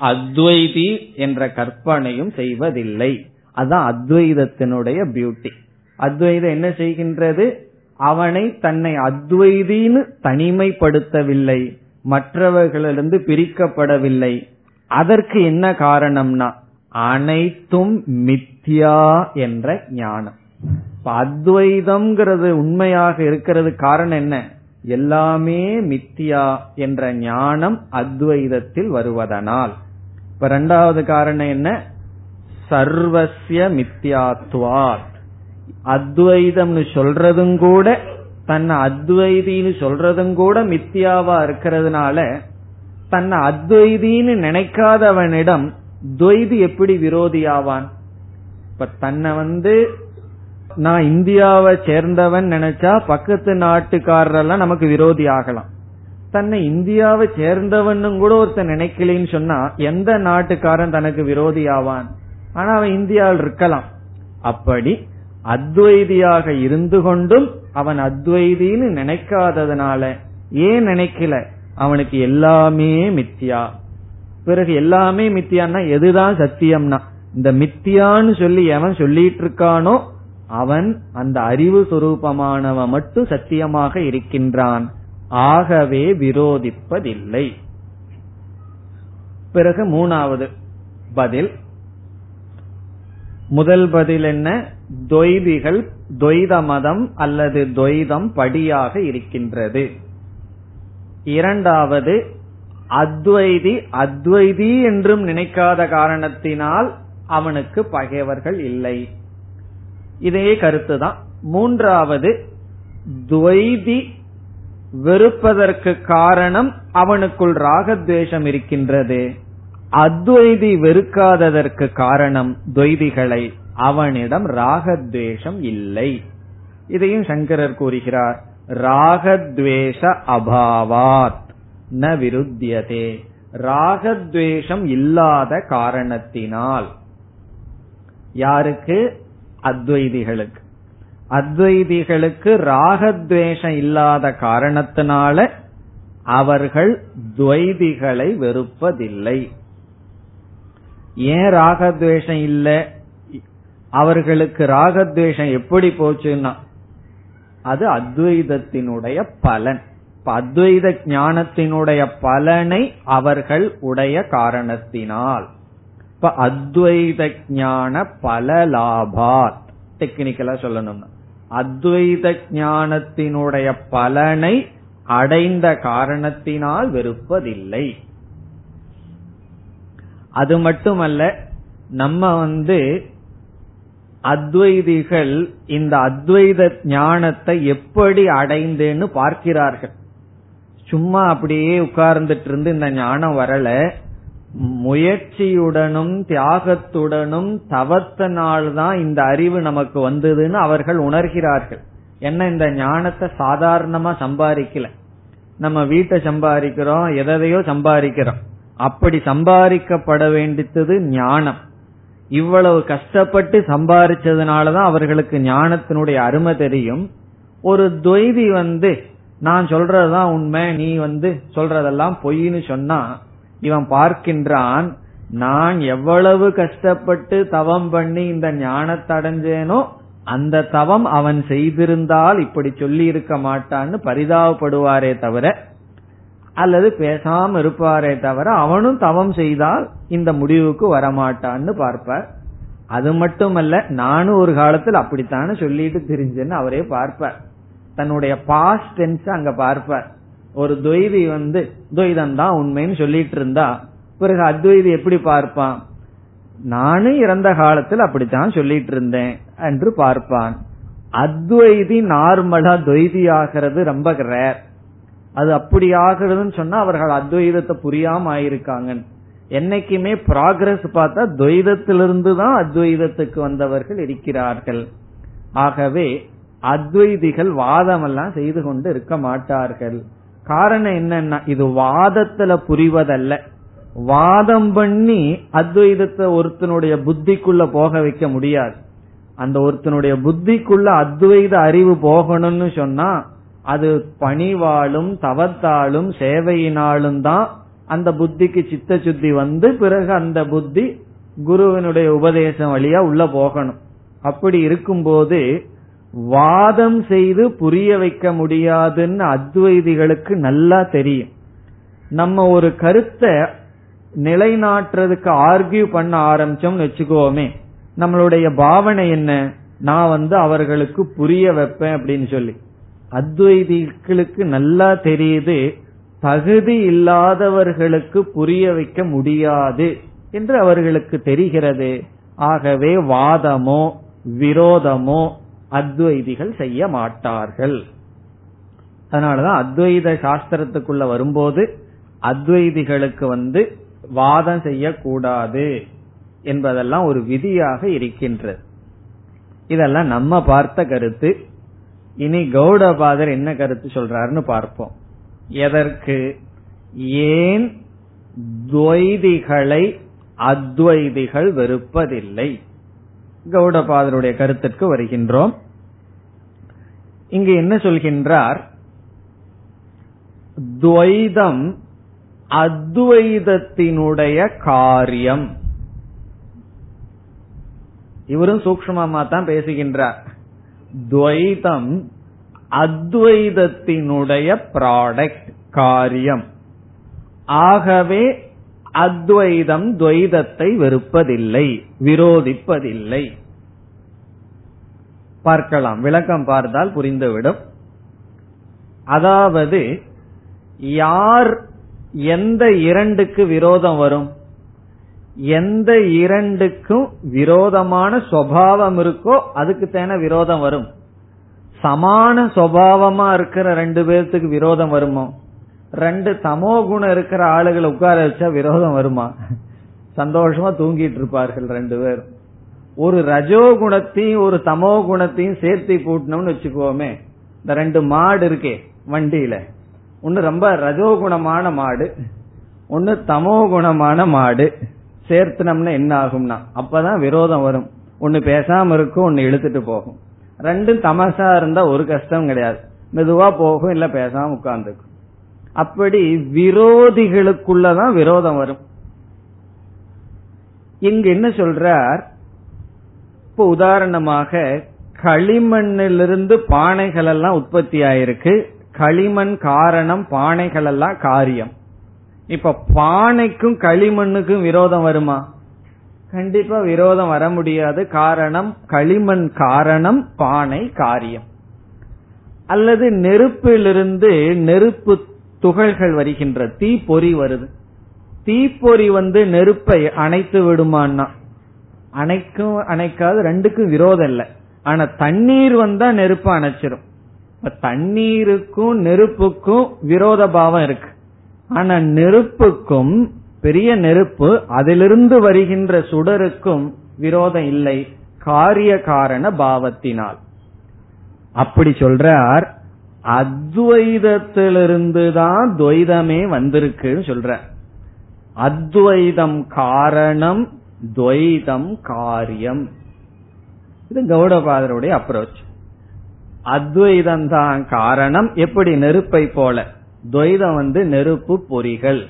அத்வைதி என்ற கற்பனையும் செய்வதில்லை. அதான் அத்வைதத்தினுடைய பியூட்டி அத்வைதம் என்ன செய்கின்றது? அவனை தன்னை அத்வைதின்னு தனிமைப்படுத்தவில்லை. மற்றவர்களிலிருந்து பிரிக்கப்படவில்லை. அதற்கு என்ன காரணம்னா அனைத்தும் மித்யா என்ற ஞானம். அத்வைதம்ங்கிறது உண்மையாக இருக்கிறது காரணம் என்ன? எல்லாமே மித்தியா என்ற ஞானம் அத்வைதத்தில் வருவதனால். இப்ப ரெண்டாவது காரணம் என்ன? சர்வசிய மித்யாத்வாத். அத்வைதம்னு சொல்றதும் கூட தன்னை அத்வைதின்னு சொல்றதும் கூட மித்தியாவா இருக்கிறதுனால தன்னை அத்வைதின்னு நினைக்காதவனிடம் துவைதி எப்படி விரோதியாவான்? இப்ப தன்னை வந்து நான் இந்தியாவை சேர்ந்தவன் நினைச்சா பக்கத்து நாட்டுக்காரரெல்லாம் நமக்கு விரோதி ஆகலாம். தன்னை இந்தியாவை சேர்ந்தவன் கூட ஒருத்தன் நினைக்கலன்னு சொன்னா எந்த நாட்டுக்காரன் தனக்கு விரோதி ஆவான்? ஆனா அவன் இந்தியாவில் இருக்கலாம். அப்படி அத்வைதியாக இருந்து கொண்டும் அவன் அத்வைதின்னு நினைக்காததுனால ஏன் நினைக்கல? அவனுக்கு எல்லாமே மித்தியா. பிறகு எல்லாமே மித்தியான்னா எதுதான் சத்தியம்னா? இந்த மித்தியான்னு சொல்லி எவன் சொல்லிட்டு இருக்கானோ அவன் அந்த அறிவு சுரூபமானவன் மட்டும் சத்தியமாக இருக்கின்றான். ஆகவே விரோதிப்பதில்லை. பிறகு மூணாவது பதில். முதல் பதில் என்ன? தொய்திகள் துவைத மதம் அல்லது துவைதம் படியாக இருக்கின்றது. இரண்டாவது அத்வைதி அத்வைதி என்றும் நினைக்காத காரணத்தினால் அவனுக்கு பகைவர்கள் இல்லை. இதே கருத்து தான் மூன்றாவது துவைதி வெறுப்பதற்கு காரணம் அவனுக்குள் ராகத்வேஷம் இருக்கின்றது. அத்வைதி வெறுக்காததற்கு காரணம் துவைதிகளை. அவனிடம் ராகத்வேஷம் இல்லை. இதையும் சங்கரர் கூறுகிறார். ராகத்வேஷ அபாவாத். ந விருத்தியதே. ராகத்வேஷம் இல்லாத காரணத்தினால். யாருக்கு? அத்வைதிகளுக்கு. அத்வைதிகளுக்கு ராகத்வேஷம் இல்லாத காரணத்தினால அவர்கள் துவைதிகளை வெறுப்பதில்லை. ஏன் ராகத்வேஷம் இல்ல? அவர்களுக்கு ராகத்வேஷம் எப்படி போச்சுன்னா அது அத்வைதத்தினுடைய பலன். அத்வைத ஞானத்தினுடைய பலனை அவர்கள் உடைய காரணத்தினால். இப்ப அத்வைத ஞான பல லாபாத். டெக்னிக்கலா சொல்லணும்னா. அத்வைத ஞானத்தினுடைய பலனை அடைந்த காரணத்தினால் வெறுப்பதில்லை. அது மட்டுமல்ல நம்ம வந்து அத்வைதிகள் இந்த அத்வைத ஞானத்தை எப்படி அடைந்தேன்னு பார்க்கிறார்கள். சும்மா அப்படியே உட்கார்ந்துட்டு இருந்து இந்த ஞானம் வரல. முயற்சியுடனும் தியாகத்துடனும் தவத்தினால்தான் இந்த அறிவு நமக்கு வந்ததுன்னு அவர்கள் உணர்கிறார்கள். என்ன இந்த ஞானத்தை சாதாரணமா சம்பாதிக்கல? நம்ம வீட்டை சம்பாதிக்கிறோம் எதையோ சம்பாதிக்கிறோம். அப்படி சம்பாதிக்கப்பட வேண்டியது ஞானம். இவ்வளவு கஷ்டப்பட்டு சம்பாதிச்சதுனாலதான் அவர்களுக்கு ஞானத்தினுடைய அருமை தெரியும். ஒரு துவைதி வந்து நான் சொல்றதுதான் உண்மை நீ வந்து சொல்றதெல்லாம் பொய்ன்னு சொன்னா இவன் பார்க்கின்றான் நான் எவ்வளவு கஷ்டப்பட்டு தவம் பண்ணி இந்த ஞானத்தை அடைஞ்சேனோ அந்த தவம் அவன் செய்திருந்தால் இப்படி சொல்லி இருக்க மாட்டான்னு பரிதாபப்படுவாரே தவிர அல்லது பேசாம இருப்பாரே தவிர அவனும் தவம் செய்தால் இந்த முடிவுக்கு வரமாட்டான்னு பார்ப்பார். அது மட்டுமல்ல நானும் ஒரு காலத்தில் அப்படித்தானே சொல்லிட்டு தெரிஞ்சேன்னு அவரே பார்ப்பார். தன்னுடைய பாஸ்ட் டென்ஸ் அங்க பார்ப்பார். ஒரு துவைதி வந்து துவைதம் தான் உண்மைன்னு சொல்லிட்டு இருந்தா பிறகு அத்வைதி எப்படி பார்ப்பான்? நானும் இறந்த காலத்தில் அப்படித்தான் சொல்லிட்டு இருந்தேன் என்று பார்ப்பான். அத்வைதி நார்மலா துவைதி ஆகிறது ரொம்ப ரேர் அது அப்படி ஆகிறதுன்னு சொன்னா அவர்கள் அத்வைதத்தை புரியாம ஆயிருக்காங்க என்னைக்குமே ப்ராக்ரஸ் பார்த்தா துவைதத்திலிருந்து தான் அத்வைதத்துக்கு வந்தவர்கள் இருக்கிறார்கள். ஆகவே அத்வைதிகள் வாதம் எல்லாம் செய்து கொண்டு இருக்க மாட்டார்கள். காரணம் என்னன்னா இது வாதத்துல புரிவதல்ல. வாதம் பண்ணி அத்வைதத்தை ஒருத்தனுடைய புத்திக்குள்ள போக வைக்க முடியாது. அந்த ஒருத்தனுடைய புத்திக்குள்ள அத்வைத அறிவு போகணும்னு சொன்னா அது பணிவாலும் தவத்தாலும் சேவையினாலும் தான் அந்த புத்திக்கு சித்த சுத்தி வந்து பிறகு அந்த புத்தி குருவினுடைய உபதேசம் வழியா உள்ள போகணும். அப்படி இருக்கும்போது வாதம் செய்து புரிய வைக்க முடியாதுன்னு அத்வைதிகளுக்கு நல்லா தெரியும். நம்ம ஒரு கருத்தை நிலைநாட்டுறதுக்கு ஆர்கியூ பண்ண ஆரம்பிச்சோம்னு வச்சுக்கோமே நம்மளுடைய பாவனை என்ன? நான் வந்து அவர்களுக்கு புரிய வைப்பேன் அப்படின்னு சொல்லி. அத்வைதிகளுக்கு நல்லா தெரியுது தகுதி இல்லாதவர்களுக்கு புரிய வைக்க முடியாது என்று அவர்களுக்கு தெரிகிறது. ஆகவே வாதமோ விரோதமோ அத்வைதிகள் செய்ய மாட்டார்கள். அதனாலதான் அத்வைத சாஸ்திரத்துக்குள்ள வரும்போது அத்வைதிகளுக்கு வந்து வாதம் செய்யக்கூடாது என்பதெல்லாம் ஒரு விதியாக இருக்கின்றது. இதெல்லாம் நம்ம பார்த்த கருத்து. இனி கௌடபாதர் என்ன கருத்து சொல்றாருன்னு பார்ப்போம். எதற்கு? ஏன் துவைதிகளை அத்வைதிகள் வெறுப்பதில்லை? கௌடபாதருடைய கருத்திற்கு வருகின்றோம். இங்கு என்ன சொல்கின்றார்? துவைதம் அத்வைதத்தினுடைய காரியம். இவரும் சூக்மமா தான் பேசுகின்றார். துவைதம் அத்வைதத்தினுடைய ப்ராடக்ட் காரியம். ஆகவே அத்வைதம் துவைதத்தை வெறுப்பதில்லை விரோதிப்பதில்லை. பார்க்கலாம். விளக்கம் பார்த்தால் புரிந்துவிடும். அதாவது யார் எந்த இரண்டுக்கு விரோதம் வரும்? எந்த இரண்டுக்கும் விரோதமான சுவாவம் இருக்கோ அதுக்கு தேன விரோதம் வரும். சமான சுவாவமா இருக்கிற ரெண்டு பேர்த்துக்கு விரோதம் வருமோ? ரெண்டு தமோ குணம் இருக்கிற ஆளுகளை உட்கார வச்சா விரோதம் வருமா? சந்தோஷமா தூங்கிட்டு இருப்பார்கள் ரெண்டு பேரும். ஒரு ரஜோ குணத்தையும் ஒரு தமோ குணத்தையும் சேர்த்து கூட்டணும்னு வச்சுக்கோமே. இந்த ரெண்டு மாடு இருக்கே வண்டியில. ஒன்னு ரொம்ப ரஜோகுணமான மாடு ஒன்னு தமோ குணமான மாடு. சேர்த்தனம்னா என்ன ஆகும்னா அப்பதான் விரோதம் வரும். ஒன்னு பேசாம இருக்கும் ஒன்னு இழுத்துட்டு போகும். ரெண்டும் தமசா இருந்தா ஒரு கஷ்டம் கிடையாது. மெதுவா போகும் இல்ல பேசாம உட்கார்ந்துக்கும். அப்படி விரோதிகளுக்குள்ளதான் விரோதம் வரும். இங்க என்ன சொல்றார்? இப்போ உதாரணமாக களிமண்ணிலிருந்து பானைகள் எல்லாம் உற்பத்தி ஆயிருக்கு களிமண் காரணம் பானைகள் எல்லாம் காரியம். இப்ப பானைக்கும் களிமண்ணுக்கும் விரோதம் வருமா? கண்டிப்பா விரோதம் வர முடியாது. காரணம் களிமண் காரணம் பானை காரியம். அல்லது நெருப்பிலிருந்து நெருப்பு துகள்கள் வருகின்ற தீப்பொறி வருது. தீப்பொறி வந்து நெருப்பை அணைத்து விடுமான்னா? அணைக்கும் அணைக்காது ரெண்டுக்கும் விரோதம் இல்லை. ஆனா தண்ணீர் வந்தா நெருப்பு அணைச்சிரும். தண்ணீருக்கும் நெருப்புக்கும் விரோத பாவம் இருக்கு. ஆனா நெருப்புக்கும் பெரிய நெருப்பு அதிலிருந்து வருகின்ற சுடருக்கும் விரோதம் இல்லை. காரிய காரண பாவத்தினால். அப்படி சொல்றார் அத்வைதத்திலிருந்து தான் துவைதமே வந்திருக்குன்னு சொல்ற அத்வைதம் காரணம் துவைதம் காரியம். இது கௌடபாதருடைய அப்ரோச் அத்வைதம் தான் காரணம். எப்படி நெருப்பை போல? துவைதம் வந்து நெருப்பு பொறிகள்.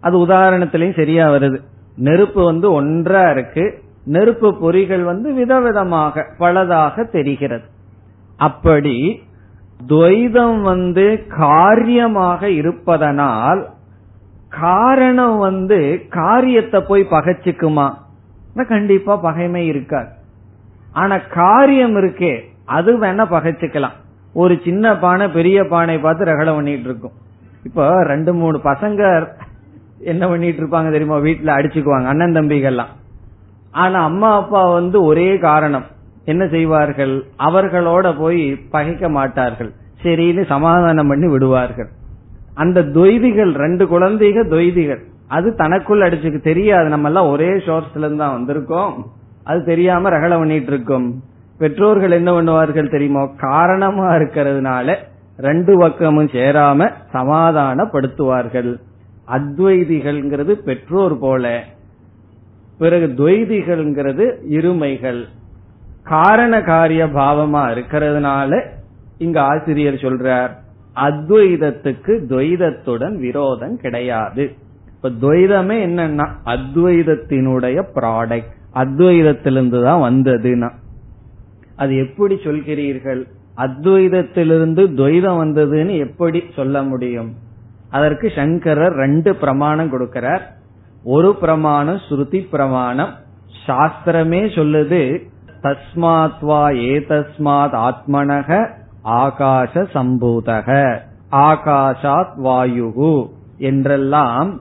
அது உதாரணத்திலையும் சரியா வருது. நெருப்பு வந்து ஒன்றா இருக்கு. நெருப்பு பொறிகள் வந்து விதவிதமாக பலதாக தெரிகிறது. அப்படி துவைதம் வந்து காரியமாக இருப்பதனால் காரணம் வந்து காரியத்தை போய் பகைச்சுக்குமா? கண்டிப்பா பகைமை இருக்காது. ஆனா காரியம் இருக்கே அது வேணா பகைச்சுக்கலாம். ஒரு சின்ன பானை பெரிய பானை பார்த்து ரகலை பண்ணிட்டு இருக்கும். இப்போ ரெண்டு மூணு பசங்க என்ன பண்ணிட்டு இருப்பாங்க தெரியுமா? வீட்டுல அடிச்சுக்குவாங்க அண்ணன் தம்பிகள்லாம். ஆனா அம்மா அப்பா வந்து ஒரே காரணம். என்ன செய்வார்கள்? அவர்களோட போய் பகைக்க மாட்டார்கள். சரின்னு சமாதானம் பண்ணி விடுவார்கள். அந்த துவைதிகள் ரெண்டு குழந்தைகள் துவைதிகள். அது தனக்குள் அடிச்சுக்கு தெரியாது. நம்ம எல்லாம் ஒரே சோர்ஸ்ல இருந்து தான் வந்திருக்கோம். அது தெரியாம ரகல பண்ணிட்டு இருக்கோம் பெற்றோர்கள் என்ன பண்ணுவார்கள் தெரியுமோ? காரணமா இருக்கிறதுனால ரெண்டு பக்கமும் சேராம சமாதானப்படுத்துவார்கள். அத்வைதிகள்ங்கிறது பெற்றோர் போல. பிறகு துவைதிகள்ங்கிறது இருமைகள். காரண காரிய பாவமா இருக்கிறதுனால இங்க ஆசிரியர் சொல்றார் அத்வைதத்துக்கு துவைதத்துடன் விரோதம் கிடையாது. இப்ப துவைதமே என்னன்னா அத்வைதத்தினுடைய ப்ராடக்ட் அத்வைதத்திலிருந்து தான் வந்ததுன்னா. அது எப்படி சொல்கிறீர்கள்? அத்வைதத்திலிருந்து துவைதம் வந்ததுன்னு எப்படி சொல்ல முடியும்? அதற்கு சங்கரர் ரெண்டு பிரமாணம் கொடுக்கிறார். ஒரு பிரமாணம் ஸ்ருதி பிரமாணம். சாஸ்திரமே சொல்லுது தஸ்மாத்வா ஏ தஸ்மாத் ஆத்மனக ஆகாச சம்பூதக ஆகாஷாத் வாயுகு என்றெல்லாம்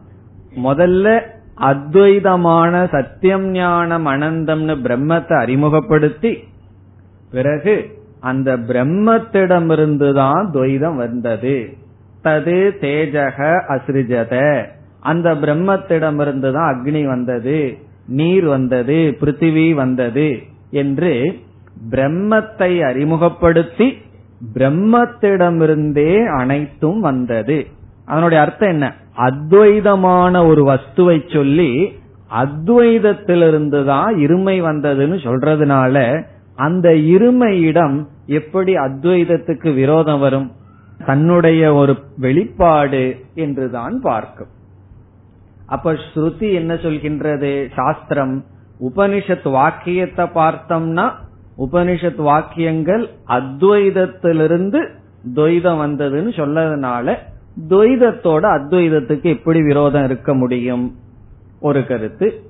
முதல்ல அத்வைதமான சத்தியம் ஞானம் அனந்தம்னு பிரம்மத்தை அறிமுகப்படுத்தி பிறகு அந்த பிரம்மத்திடமிருந்துதான் துவைதம் வந்தது. தது தேஜக அசிருஜத அந்த பிரம்மத்திடமிருந்து தான் அக்னி வந்தது நீர் வந்தது பிருத்திவி வந்தது என்று பிரம்மத்தை அறிமுகப்படுத்தி பிரம்மத்திடமிருந்தே அனைத்தும் வந்தது. அதனுடைய அர்த்தம் என்ன? அத்வைதமான ஒரு வஸ்துவை சொல்லி அத்வைதத்திலிருந்து தான் இருமை வந்ததுன்னு சொல்றதுனால அந்த இருமையிடம் எப்படி அத்வைதத்துக்கு விரோதம் வரும்? தன்னுடைய ஒரு வெளிப்பாடு என்றுதான் பார்க்கும். அப்ப ஸ்ருதி என்ன சொல்கின்றது? சாஸ்திரம் உபனிஷத் வாக்கியத்தை பார்த்தோம்னா உபனிஷத் வாக்கியங்கள் அத்வைதத்திலிருந்து துவைதம் வந்ததுன்னு சொல்லதுனால துவைதத்தோட அத்வைதத்துக்கு எப்படி விரோதம் இருக்க முடியும்? ஒரு கருத்து.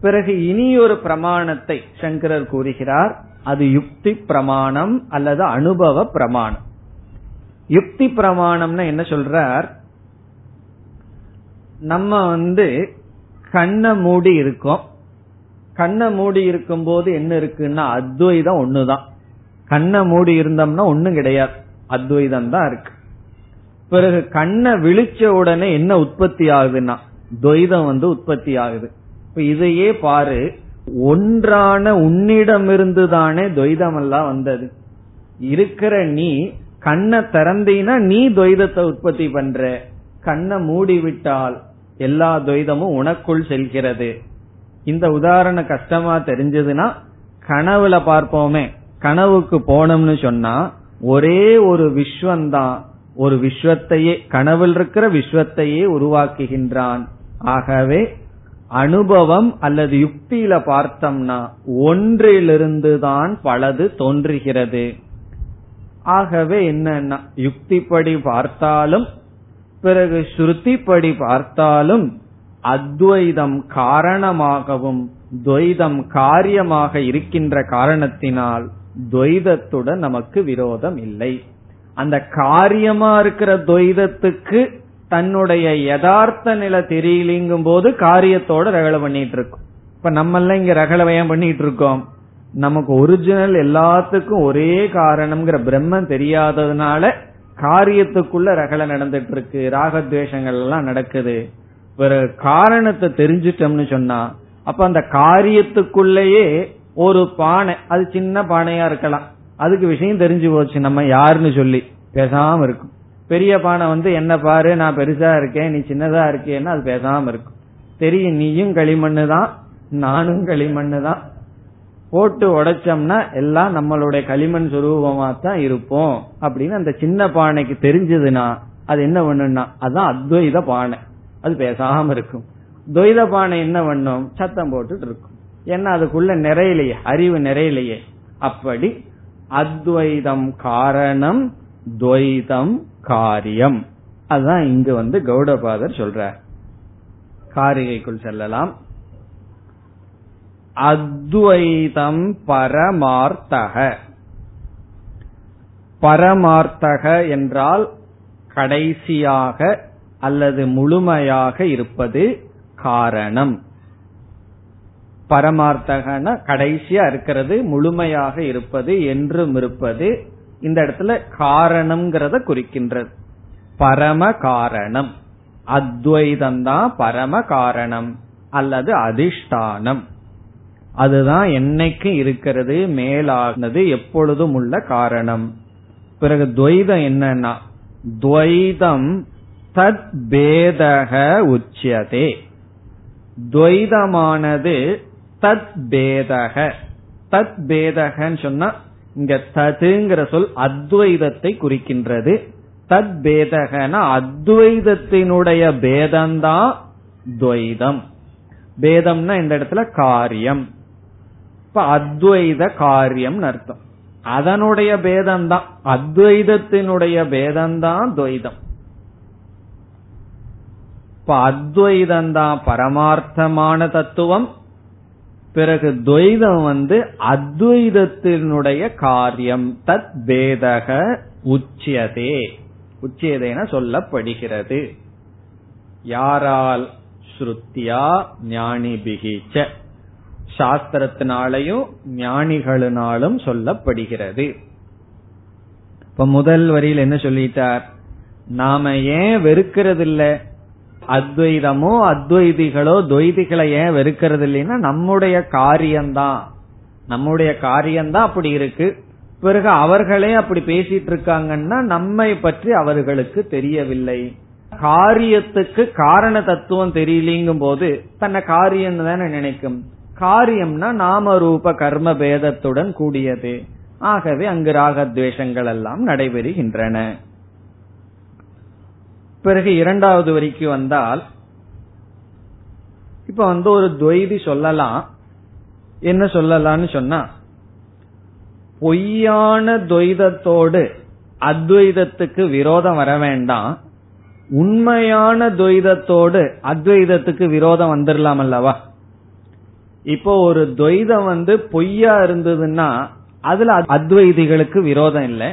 பிறகு இனி ஒரு பிரமாணத்தை சங்கரர் கூறுகிறார். அது யுக்தி பிரமாணம் அல்லது அனுபவ பிரமாணம். யுக்தி பிரமாணம்னா என்ன சொல்றார்? நம்ம வந்து கண்ணை மூடி இருக்கோம். கண்ணை மூடி இருக்கும் போது என்ன இருக்குன்னா அத்வைதம் ஒண்ணுதான். கண்ணை மூடி இருந்தோம்னா ஒண்ணும் கிடையாது. அத்வைதம் தான் இருக்கு. பிறகு கண்ணை விழிச்ச உடனே என்ன உற்பத்தி ஆகுதுன்னா துவைதம் வந்து உற்பத்தி ஆகுது. இப்ப இதையே பாரு ஒன்றான உன்னிடமிருந்து தானே துவைதம் எல்லாம் வந்தது. இருக்கிற நீ கண்ணை திறந்தீனா நீ துவைதத்தை உற்பத்தி பண்ற. கண்ணை மூடி விட்டால் எல்லா துவைதமும் உனக்குள் செல்கிறது. இந்த உதாரணம் கஷ்டமா தெரிஞ்சதுன்னா கனவுல பார்ப்போமே. கனவுக்கு போனோம்னு சொன்னா ஒரே ஒரு விஸ்வந்தான் ஒரு விஸ்வத்தையே கனவில் இருக்கிற விஸ்வத்தையே உருவாக்குகின்றான். ஆகவே அனுபவம் அல்லது யுக்தியில பார்த்தோம்னா ஒன்றிலிருந்து தான் பலது தோன்றுகிறது. ஆகவே என்னன்னா யுக்திப்படி பார்த்தாலும் பிறகு ஸ்ருதிப்படி பார்த்தாலும் அத்வைதம் காரணமாகவும் துவைதம் காரியமாக இருக்கின்ற காரணத்தினால் துவைதத்துடன் நமக்கு விரோதம் இல்லை. அந்த காரியமா இருக்கிற துவைதத்துக்கு தன்னுடைய யதார்த்த நிலை தெரியலிங்கும் போது காரியத்தோட ரகலை பண்ணிட்டு இருக்கும் இப்ப நம்ம எல்லாம் இங்க ரகலவயம் பண்ணிட்டு இருக்கோம் நமக்கு ஒரிஜினல் எல்லாத்துக்கும் ஒரே காரணம்ங்கிற பிரம்மம் தெரியாததுனால காரியத்துக்குள்ள ரகலை நடந்துட்டு இருக்கு ராகத்வேஷங்கள் எல்லாம் நடக்குது. பிறகு காரணத்தை தெரிஞ்சிட்டோம்னு சொன்னா அப்ப அந்த காரியத்துக்குள்ளேயே ஒரு பானை அது சின்ன பானையா இருக்கலாம். அதுக்கு விஷயம் தெரிஞ்சு போச்சு நம்ம யாருன்னு சொல்லி பேசாம இருக்கும். பெரிய பானை வந்து என்ன பாரு நான் பெருசா இருக்கேன் நீ சின்னதா இருக்கேன்னு அது பேசாம இருக்கும். தெரியும் நீயும் களிமண்ணு தான் நானும் களிமண்ணு தான். போட்டு உடைச்சோம்னா எல்லாம் நம்மளுடைய களிமண் சுரூபமா தான் இருப்போம். அப்படின்னு அந்த சின்ன பானைக்கு தெரிஞ்சதுன்னா அது என்ன பண்ணுன்னா அதுதான் அத்வைத பானை. அது பேசாம இருக்கும். துவைத பானை என்ன பண்ணும் சத்தம் போட்டுட்டு இருக்கும். ஏன்னா அதுக்குள்ள நிறையிலேயே அறிவு நிறையிலையே. அப்படி அத்வைதம் காரணம் துவைதம் காரியம். அதுதான் இங்கு வந்து கௌடபாதர் சொல்றார். காரிகைக்குள் செல்லலாம். அத்வைதம் பரமார்த்தக. பரமார்த்தக என்றால் கடைசியாக அல்லது முழுமையாக இருப்பது காரணம். பரமார்த்தகன கடைசியா இருக்கிறது முழுமையாக இருப்பது என்றும் இருப்பது இந்த இடத்துல காரணம்ங்கிறத குறிக்கின்றது. பரம காரணம். அத்வைதம் தான் பரம காரணம் அல்லது அதிஷ்டானம். அதுதான் என்னைக்கு இருக்கிறது மேலானது எப்பொழுதும் உள்ள காரணம். பிறகு துவைதம் என்னன்னா துவைதம் தத் பேதக உச்சியதே. துவைதமானது தத் பேதக தத் பேதகன்னு சொன்னா இங்க ததுங்கிற சொல் அத்வைதத்தை குறிக்கின்றது. தத் பேதகன அத்வைதத்தினுடைய பேதம்தான் துவைதம். பேதம்னா இந்த இடத்துல காரியம். இப்ப அத்வைத காரியம் அர்த்தம். அதனுடைய பேதம்தான். அத்வைதத்தினுடைய பேதம்தான் துவைதம். இப்ப அத்வைதம் தான் பரமார்த்தமான தத்துவம். பிறகு துவைதம் வந்து அத்வைதத்தினுடைய காரியம். தத் பேதக உச்சியதே. உச்சியதேன சொல்லப்படுகிறது. யாரால் ஸ்ருத்தியா ஞானி பிகிச்ச சாஸ்திரத்தினாலையும் ஞானிகளினாலும் சொல்லப்படுகிறது. இப்ப முதல் வரியில் என்ன சொல்லிட்டார்? நாம ஏன் வெறுக்கிறது இல்லை அத்வைதமோ அத்வைதிகளோ துவைதிகளை ஏன் வெறுக்கிறது இல்லைன்னா நம்முடைய காரியம்தான். நம்முடைய காரியம்தான் அப்படி இருக்கு. பிறகு அவர்களே அப்படி பேசிட்டு இருக்காங்கன்னா நம்மை பற்றி அவர்களுக்கு தெரியவில்லை. காரியத்துக்கு காரண தத்துவம் தெரியலிங்கும் போது தன்னை காரியம் தானே நினைக்கும். காரியம்னா நாம ரூப கர்ம பேதத்துடன் கூடியது. ஆகவே அங்கு ராகத்வேஷங்கள் எல்லாம் நடைபெறுகின்றன. பிறகு இரண்டாவது வரிக்கு வந்தால் இப்ப வந்து ஒரு துவைதி சொல்லலாம். என்ன சொல்லலாம்னு சொன்னா பொய்யான துவைதத்தோடு அத்வைதத்துக்கு விரோதம் வர வேண்டாம். உண்மையான துவைதத்தோடு அத்வைதத்துக்கு விரோதம் வந்துடலாம் அல்லவா? இப்போ ஒரு துவைதம் வந்து பொய்யா இருந்ததுன்னா அதுல அத்வைதிகளுக்கு விரோதம் இல்லை.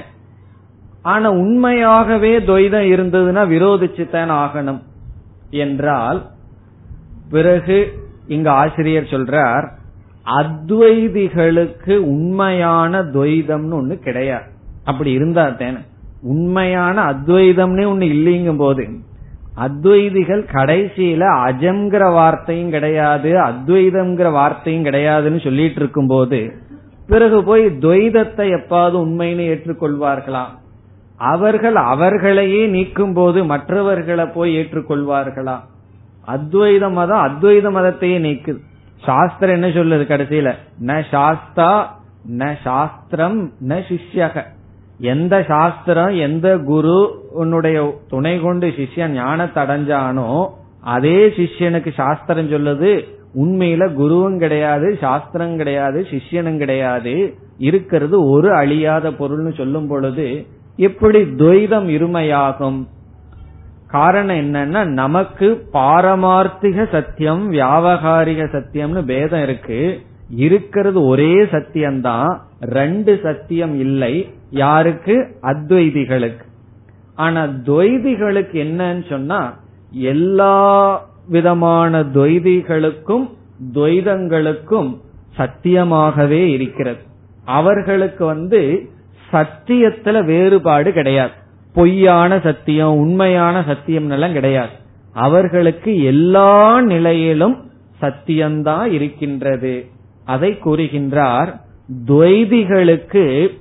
ஆனா உண்மையாகவே துவைதம் இருந்ததுன்னா விரோதிச்சுத்தான் ஆகணும். என்றால் பிறகு இங்க ஆசிரியர் சொல்றார் அத்வைதிகளுக்கு உண்மையான துவைதம்னு ஒண்ணு கிடையாது. அப்படி இருந்தா தேன உண்மையான அத்வைதம்னு ஒண்ணு இல்லைங்கும் போது அத்வைதிகள் கடைசியில அஜம்ங்கிற வார்த்தையும் கிடையாது அத்வைதம்ங்கிற வார்த்தையும் கிடையாதுன்னு சொல்லிட்டு இருக்கும் போது பிறகு போய் துவைதத்தை எப்பாவது உண்மைன்னு ஏற்றுக்கொள்வார்களாம் அவர்கள் அவர்களையே நீக்கும் போது மற்றவர்களை போய் ஏற்றுக்கொள்வார்களா? அத்வைத மதம் அத்வைத மதத்தையே நீக்குது. சாஸ்திரம் என்ன சொல்லுது கடைசியில? ந சாஸ்தா ந சாஸ்திரம் ந சிஷ்யக. எந்த சாஸ்திரம் எந்த குரு உன்னுடைய துணை கொண்டு சிஷ்யன் ஞானத்தை அடைஞ்சானோ அதே சிஷ்யனுக்கு சாஸ்திரம் சொல்லுது உண்மையில குருவும் கிடையாது சாஸ்திரம் கிடையாது சிஷ்யனும் கிடையாது இருக்கிறது ஒரு அழியாத பொருள்னு சொல்லும் பொழுது எப்படி துவைதம் இருமையாகும்? காரணம் என்னன்னா நமக்கு பாரமார்த்திக சத்தியம் வியாபகாரிக சத்தியம்னு பேதம் இருக்கு. இருக்கிறது ஒரே சத்தியம்தான். ரெண்டு சத்தியம் இல்லை. யாருக்கு? அத்வைதிகளுக்கு. ஆனா துவைதிகளுக்கு என்னன்னு சொன்னா எல்லா விதமான துவைதிகளுக்கும் துவைதங்களுக்கும் சத்தியமாகவே இருக்கிறது. அவர்களுக்கு வந்து சத்தியத்துல வேறுபாடு கிடையாது. பொய்யான சத்தியம் உண்மையான சத்தியம் எல்லாம் கிடையாது. அவர்களுக்கு எல்லா நிலையிலும் சத்தியம்தான் இருக்கின்றது. அதை கூறுகின்றார் துவைதிகளுக்கு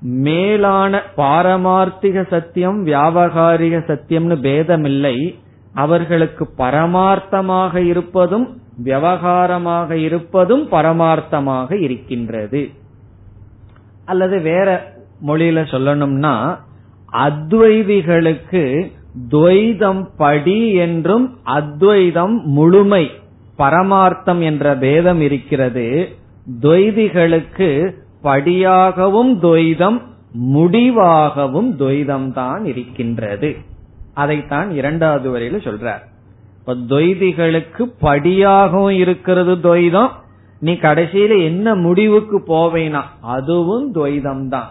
மேலான பாரமார்த்திக சத்தியம் வியாபகாரிக சத்தியம்னு பேதமில்லை. அவர்களுக்கு பரமார்த்தமாக இருப்பதும் விவகாரமாக இருப்பதும் பரமார்த்தமாக இருக்கின்றது. அல்லது வேற மொழியில சொல்லணும்னா அத்வைதிகளுக்கு துவைதம் படி என்றும் அத்வைதம் முழுமை பரமார்த்தம் என்ற பேதம் இருக்கிறது. துவைதிகளுக்கு படியாகவும் துவைதம் முடிவாகவும் துவைதம் தான் இருக்கின்றது. அதைத்தான் இரண்டாவது வரையில சொல்றார். இப்ப துவைதிகளுக்கு படியாகவும் இருக்கிறது துவைதம் நீ கடைசியில என்ன முடிவுக்கு போவேனா அதுவும் துவைதம் தான்.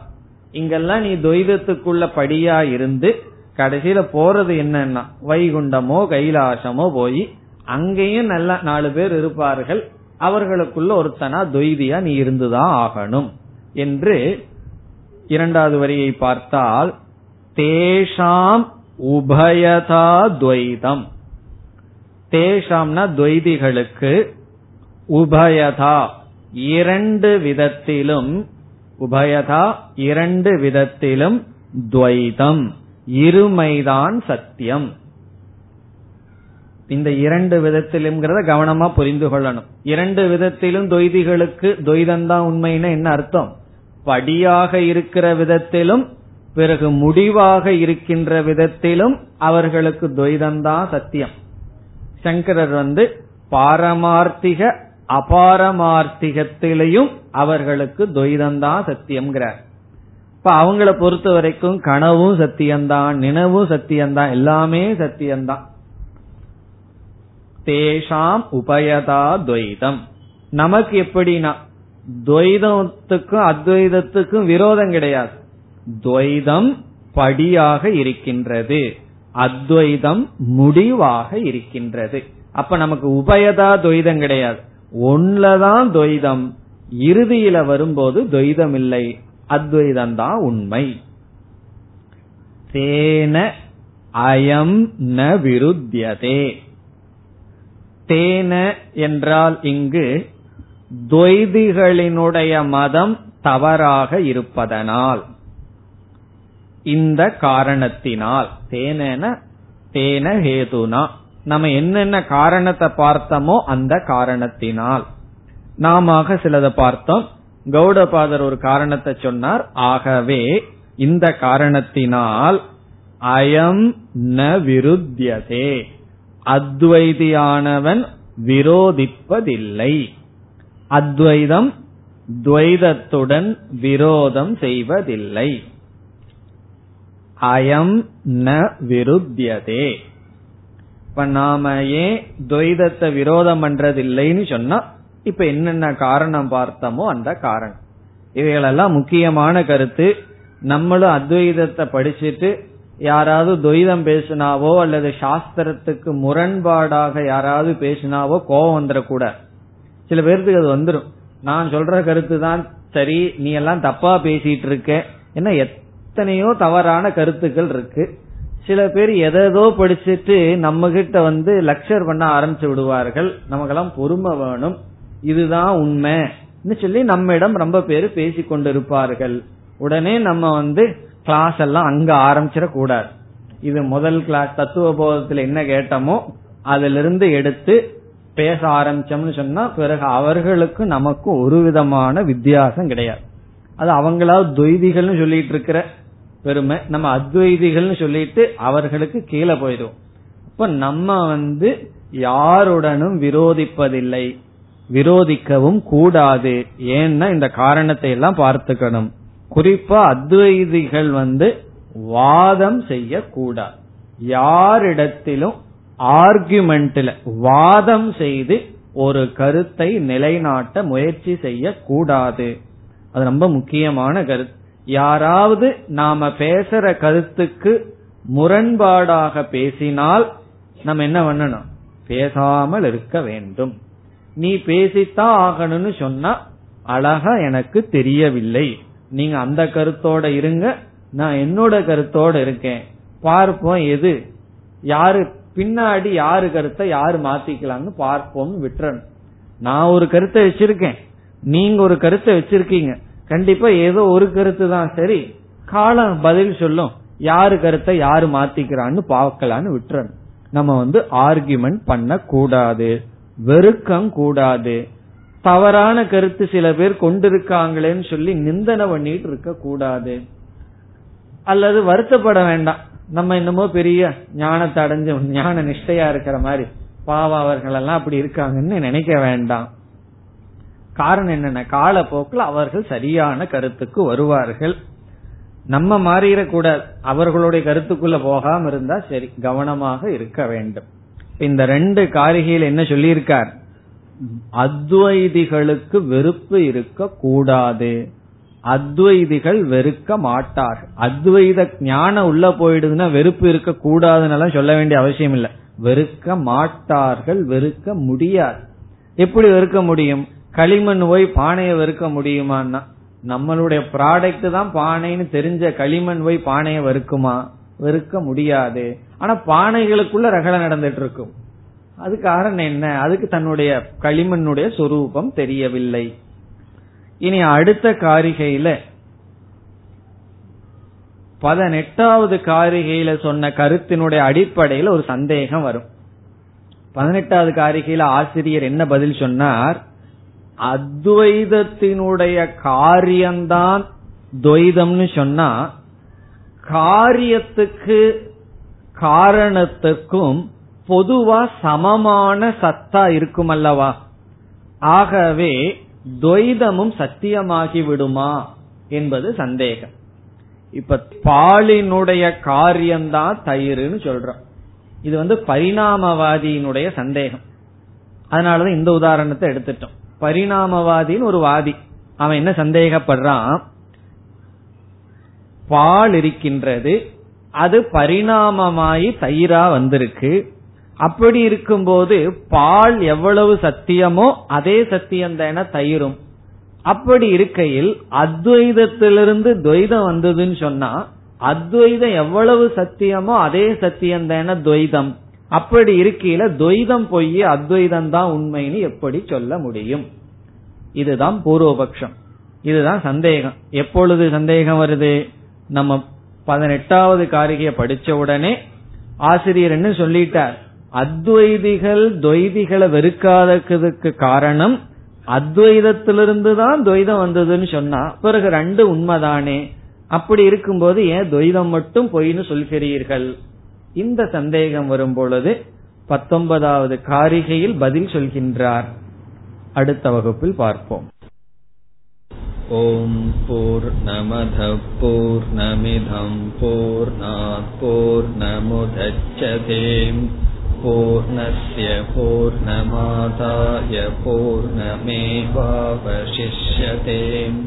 இங்கெல்லாம் நீ துவைதத்துக்குள்ள படியா இருந்து கடைசியில போறது என்னன்னா வைகுண்டமோ கைலாசமோ போய் அங்கேயும் நல்ல நாலு பேர் இருப்பார்கள். அவர்களுக்குள்ள ஒருத்தனா துவைதியா நீ இருந்துதான் ஆகணும் என்று இரண்டாவது வரியை பார்த்தால் தேஷாம் உபயதா துவைதம். தேஷாம்னா துவைதிகளுக்கு உபயதா இரண்டு விதத்திலும் உபயதா இரண்டு விதத்திலும் துவைதம் இருமைதான் சத்தியம். இந்த இரண்டு விதத்திலும் கவனமா புரிந்து கொள்ளணும். இரண்டு விதத்திலும் தொய்திகளுக்கு துவைதம்தான் உண்மைன்னு என்ன அர்த்தம்? படியாக இருக்கிற விதத்திலும் பிறகு முடிவாக இருக்கின்ற விதத்திலும் அவர்களுக்கு துவைதந்தான் சத்தியம். சங்கரர் வந்து பாரமார்த்திக அபாரமார்த்திகத்திலையும் அவர்களுக்கு துவைதந்தான் சத்தியம்ங்கிறார். இப்ப அவங்கள பொறுத்த வரைக்கும் கனவும் சத்தியம்தான் நினவும் சத்தியம்தான் எல்லாமே சத்தியம்தான் தேஷாம் உபயதா துவைதம். நமக்கு எப்படின்னா துவைதத்துக்கும் அத்வைதத்துக்கும் விரோதம் கிடையாது. துவைதம் படியாக இருக்கின்றது. அத்வைதம் முடிவாக இருக்கின்றது. அப்ப நமக்கு உபயதா துவைதம் கிடையாது. ஒன்லதான் துவைதம். இறுதியில வரும்போது துவைதம் இல்லை அத்வைதம் தான் உண்மை. தேன அயம் ந விருத்தியதே. தேன என்றால் இங்கு துவைதிகளினுடைய மதம் தவறாக இருப்பதனால். இந்த காரணத்தினால். தேன தேன ஹேதுனா. நம்ம என்னென்ன காரணத்தை பார்த்தோமோ அந்த காரணத்தினால். நாம சிலதை பார்த்தோம். கௌடபாதர் ஒரு காரணத்தை சொன்னார். ஆகவே இந்த காரணத்தினால் அயம் ந விருத்தியதே. அத்வைதியானவன் விரோதிப்பதில்லை. அத்வைதம் துவைதத்துடன் விரோதம் செய்வதில்லை. அயம் ந விருத்தியதே. இப்ப நாம ஏன் துவைதத்தை விரோதம் பண்றதில்லைன்னு சொன்னா இப்ப என்னென்ன காரணம் பார்த்தோமோ அந்த காரணம். இவைகளெல்லாம் முக்கியமான கருத்து. நம்மளும் அத்வைதத்தை படிச்சுட்டு யாராவது துவைதம் பேசினாவோ அல்லது சாஸ்திரத்துக்கு முரண்பாடாக யாராவது பேசினாவோ கோபம் வந்துடக்கூடாது சில பேர்த்துக்கு அது வந்துடும் நான் சொல்ற கருத்து தான் சரி நீ எல்லாம் தப்பா பேசிட்டு இருக்க. என்ன எத்தனையோ தவறான கருத்துக்கள் இருக்கு. சில பேர் எதோ படிச்சுட்டு நம்ம கிட்ட வந்து லெக்சர் பண்ண ஆரம்பிச்சு விடுவார்கள். நமக்கெல்லாம் பொறுமை வேணும். இதுதான் உண்மைன்னு சொல்லி நம்மிடம் ரொம்ப பேர் பேசி கொண்டிருப்பார்கள். உடனே நம்ம வந்து கிளாஸ் எல்லாம் அங்க ஆரம்பிச்சிட கூடாது. இது முதல் கிளாஸ் தத்துவ போதத்துல என்ன கேட்டோமோ அதுல இருந்து எடுத்து பேச ஆரம்பிச்சோம்னு சொன்னா பிறகு அவர்களுக்கு நமக்கும் ஒரு விதமான வித்தியாசம் கிடையாது. அது அவங்களாவது துவைதிகள்னு சொல்லிட்டு இருக்கிற பெருமை. நம்ம அத்வைதிகள்னு சொல்லிட்டு அவர்களுக்கு கீழே போயிடும். இப்ப நம்ம வந்து யாருடனும் விரோதிப்பதில்லை. விரோதிக்கவும் கூடாது. ஏன்னா இந்த காரணத்தை எல்லாம் பார்த்துக்கணும். குறிப்பா அத்வைதிகள் வந்து வாதம் செய்யக்கூடாது. யாரிடத்திலும் ஆர்குமெண்ட்ல வாதம் செய்து ஒரு கருத்தை நிலைநாட்ட முயற்சி செய்யக்கூடாது. அது ரொம்ப முக்கியமான கருத்து. யாராவது நாம பேசுற கருத்துக்கு முரண்பாடாக பேசினால் நம்ம என்ன பண்ணணும்? பேசாமல் இருக்க வேண்டும். நீ பேசித்தான் ஆகணும்னு சொன்னா அழகா எனக்கு தெரியவில்லை. நீங்க அந்த கருத்தோட இருங்க. நான் என்னோட கருத்தோட இருக்கேன். பார்ப்போம் எது. யாரு பின்னாடி யாரு கருத்தை யாரு மாத்திக்கலாம்னு பார்ப்போம் விட்டுறணும். நான் ஒரு கருத்தை வச்சிருக்கேன். நீங்க ஒரு கருத்தை வச்சிருக்கீங்க. கண்டிப்பா ஏதோ ஒரு கருத்து தான். சரி காலம் பதில் சொல்லும். யாரு கருத்தை யாரு மாத்திக்கிறான்னு பார்க்கலான்னு விட்டுறணும். நம்ம வந்து ஆர்குமெண்ட் பண்ண கூடாது வெறுக்கம் கூடாது. தவறான கருத்து சில பேர் கொண்டிருக்காங்களேன்னு சொல்லி நிந்தனை பண்ணிட்டு இருக்க கூடாது அல்லது வருத்தப்பட வேண்டாம். நம்ம என்னமோ பெரிய ஞானத்தை அடைஞ்ச ஞான நிஷ்டையா இருக்கிற மாதிரி. பாவம் அவர்கள் எல்லாம் அப்படி இருக்காங்கன்னு நினைக்க வேண்டாம். காரணம் என்னென்ன காலப்போக்கில் அவர்கள் சரியான கருத்துக்கு வருவார்கள். நம்ம மாறிடக்கூடாது. அவர்களுடைய கருத்துக்குள்ள போகாம இருந்தா சரி கவனமாக இருக்க வேண்டும். இந்த ரெண்டு காரிகையில் என்ன சொல்லியிருக்கார்? அத்வைதிகளுக்கு வெறுப்பு இருக்க கூடாது அத்வைதிகள் வெறுக்க மாட்டார்கள் அத்வைத ஞானம் உள்ள போயிடுதுன்னா வெறுப்பு இருக்க கூடாதுன்னு சொல்ல வேண்டிய அவசியம் இல்லை வெறுக்க மாட்டார்கள் வெறுக்க முடியாது. எப்படி வெறுக்க முடியும்? களிமண் போய் பானையை வெறுக்க முடியுமான்னா? நம்மளுடைய ப்ராடக்ட் தான் பானைன்னு தெரிஞ்ச களிமண் போய் பானையை வெறுக்குமா? வெறுக்க முடியாது. ஆனா பானைகளுக்குள்ள ரகலை நடந்துட்டு இருக்கும் அது காரணம் என்ன? அதுக்கு தன்னுடைய களிமண்ணுடைய சொரூபம் தெரியவில்லை. இனி அடுத்த காரிகையில பதினெட்டாவது காரிகையில சொன்ன கருத்தினுடைய அடிப்படையில் ஒரு சந்தேகம் வரும். பதினெட்டாவது காரிகையில ஆசிரியர் என்ன பதில் சொன்னார்? அத்வைதத்தினுடைய காரியம்தான் துவைதம்னு சொன்னா காரியத்துக்கு காரணத்துக்கும் பொதுவா சமமான சத்தா இருக்கும் அல்லவா ஆகவே துவைதமும் சத்தியமாகி விடுமா என்பது சந்தேகம். இப்ப பாலினுடைய காரியம்தான் தயிர்னு சொல்றோம். இது வந்து பரிணாமவாதியினுடைய சந்தேகம். அதனாலதான் இந்த உதாரணத்தை எடுத்துட்டோம். பரிணாமவாதின்னு ஒரு வாதி. அவன் என்ன சந்தேகப்படுறான்? பால் இருக்கின்றது அது பரிணாமமாயி தயிரா வந்திருக்கு. அப்படி இருக்கும்போது பால் எவ்வளவு சத்தியமோ அதே சத்தியம் தான தயிரும். அப்படி இருக்கையில் அத்வைதத்திலிருந்து துவைதம் வந்ததுன்னு சொன்னா அத்வைதம் எவ்வளவு சத்தியமோ அதே சத்தியம் தான துவைதம். அப்படி இருக்கையில துவைதம் பொய் அத்வைதம் தான் உண்மைன்னு எப்படி சொல்ல முடியும்? இதுதான் பூர்வபக்ஷம். இதுதான் சந்தேகம். எப்பொழுது சந்தேகம் வருது? நம்ம பதினெட்டாவது காரிகைய படிச்ச உடனே ஆசிரியர் என்ன சொல்லிட்டார்? அத்வைதிகள் துவைதிகளை வெறுக்காததுக்கு காரணம் அத்வைதத்திலிருந்து தான் துவைதம் வந்ததுன்னு சொன்னா பிறகு ரெண்டு உண்மைதானே? அப்படி இருக்கும்போது ஏன் துவைதம் மட்டும் பொய்னு சொல்கிறீர்கள்? இந்த சந்தேகம் வரும் பொழுது பத்தொன்பதாவது காரிகையில் பதில் சொல்கின்றார். அடுத்த வகுப்பில் பார்ப்போம். ஓம் போர் நமத போர் நமிதம் போர் போர் நமுதச்சதேம் பூர்ணய பூர்ணமாதாய பூர்ணமேவாவசிஷ்யதேம்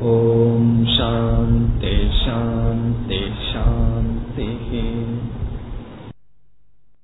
ஓம் சாந்தி சாந்தி சாந்தி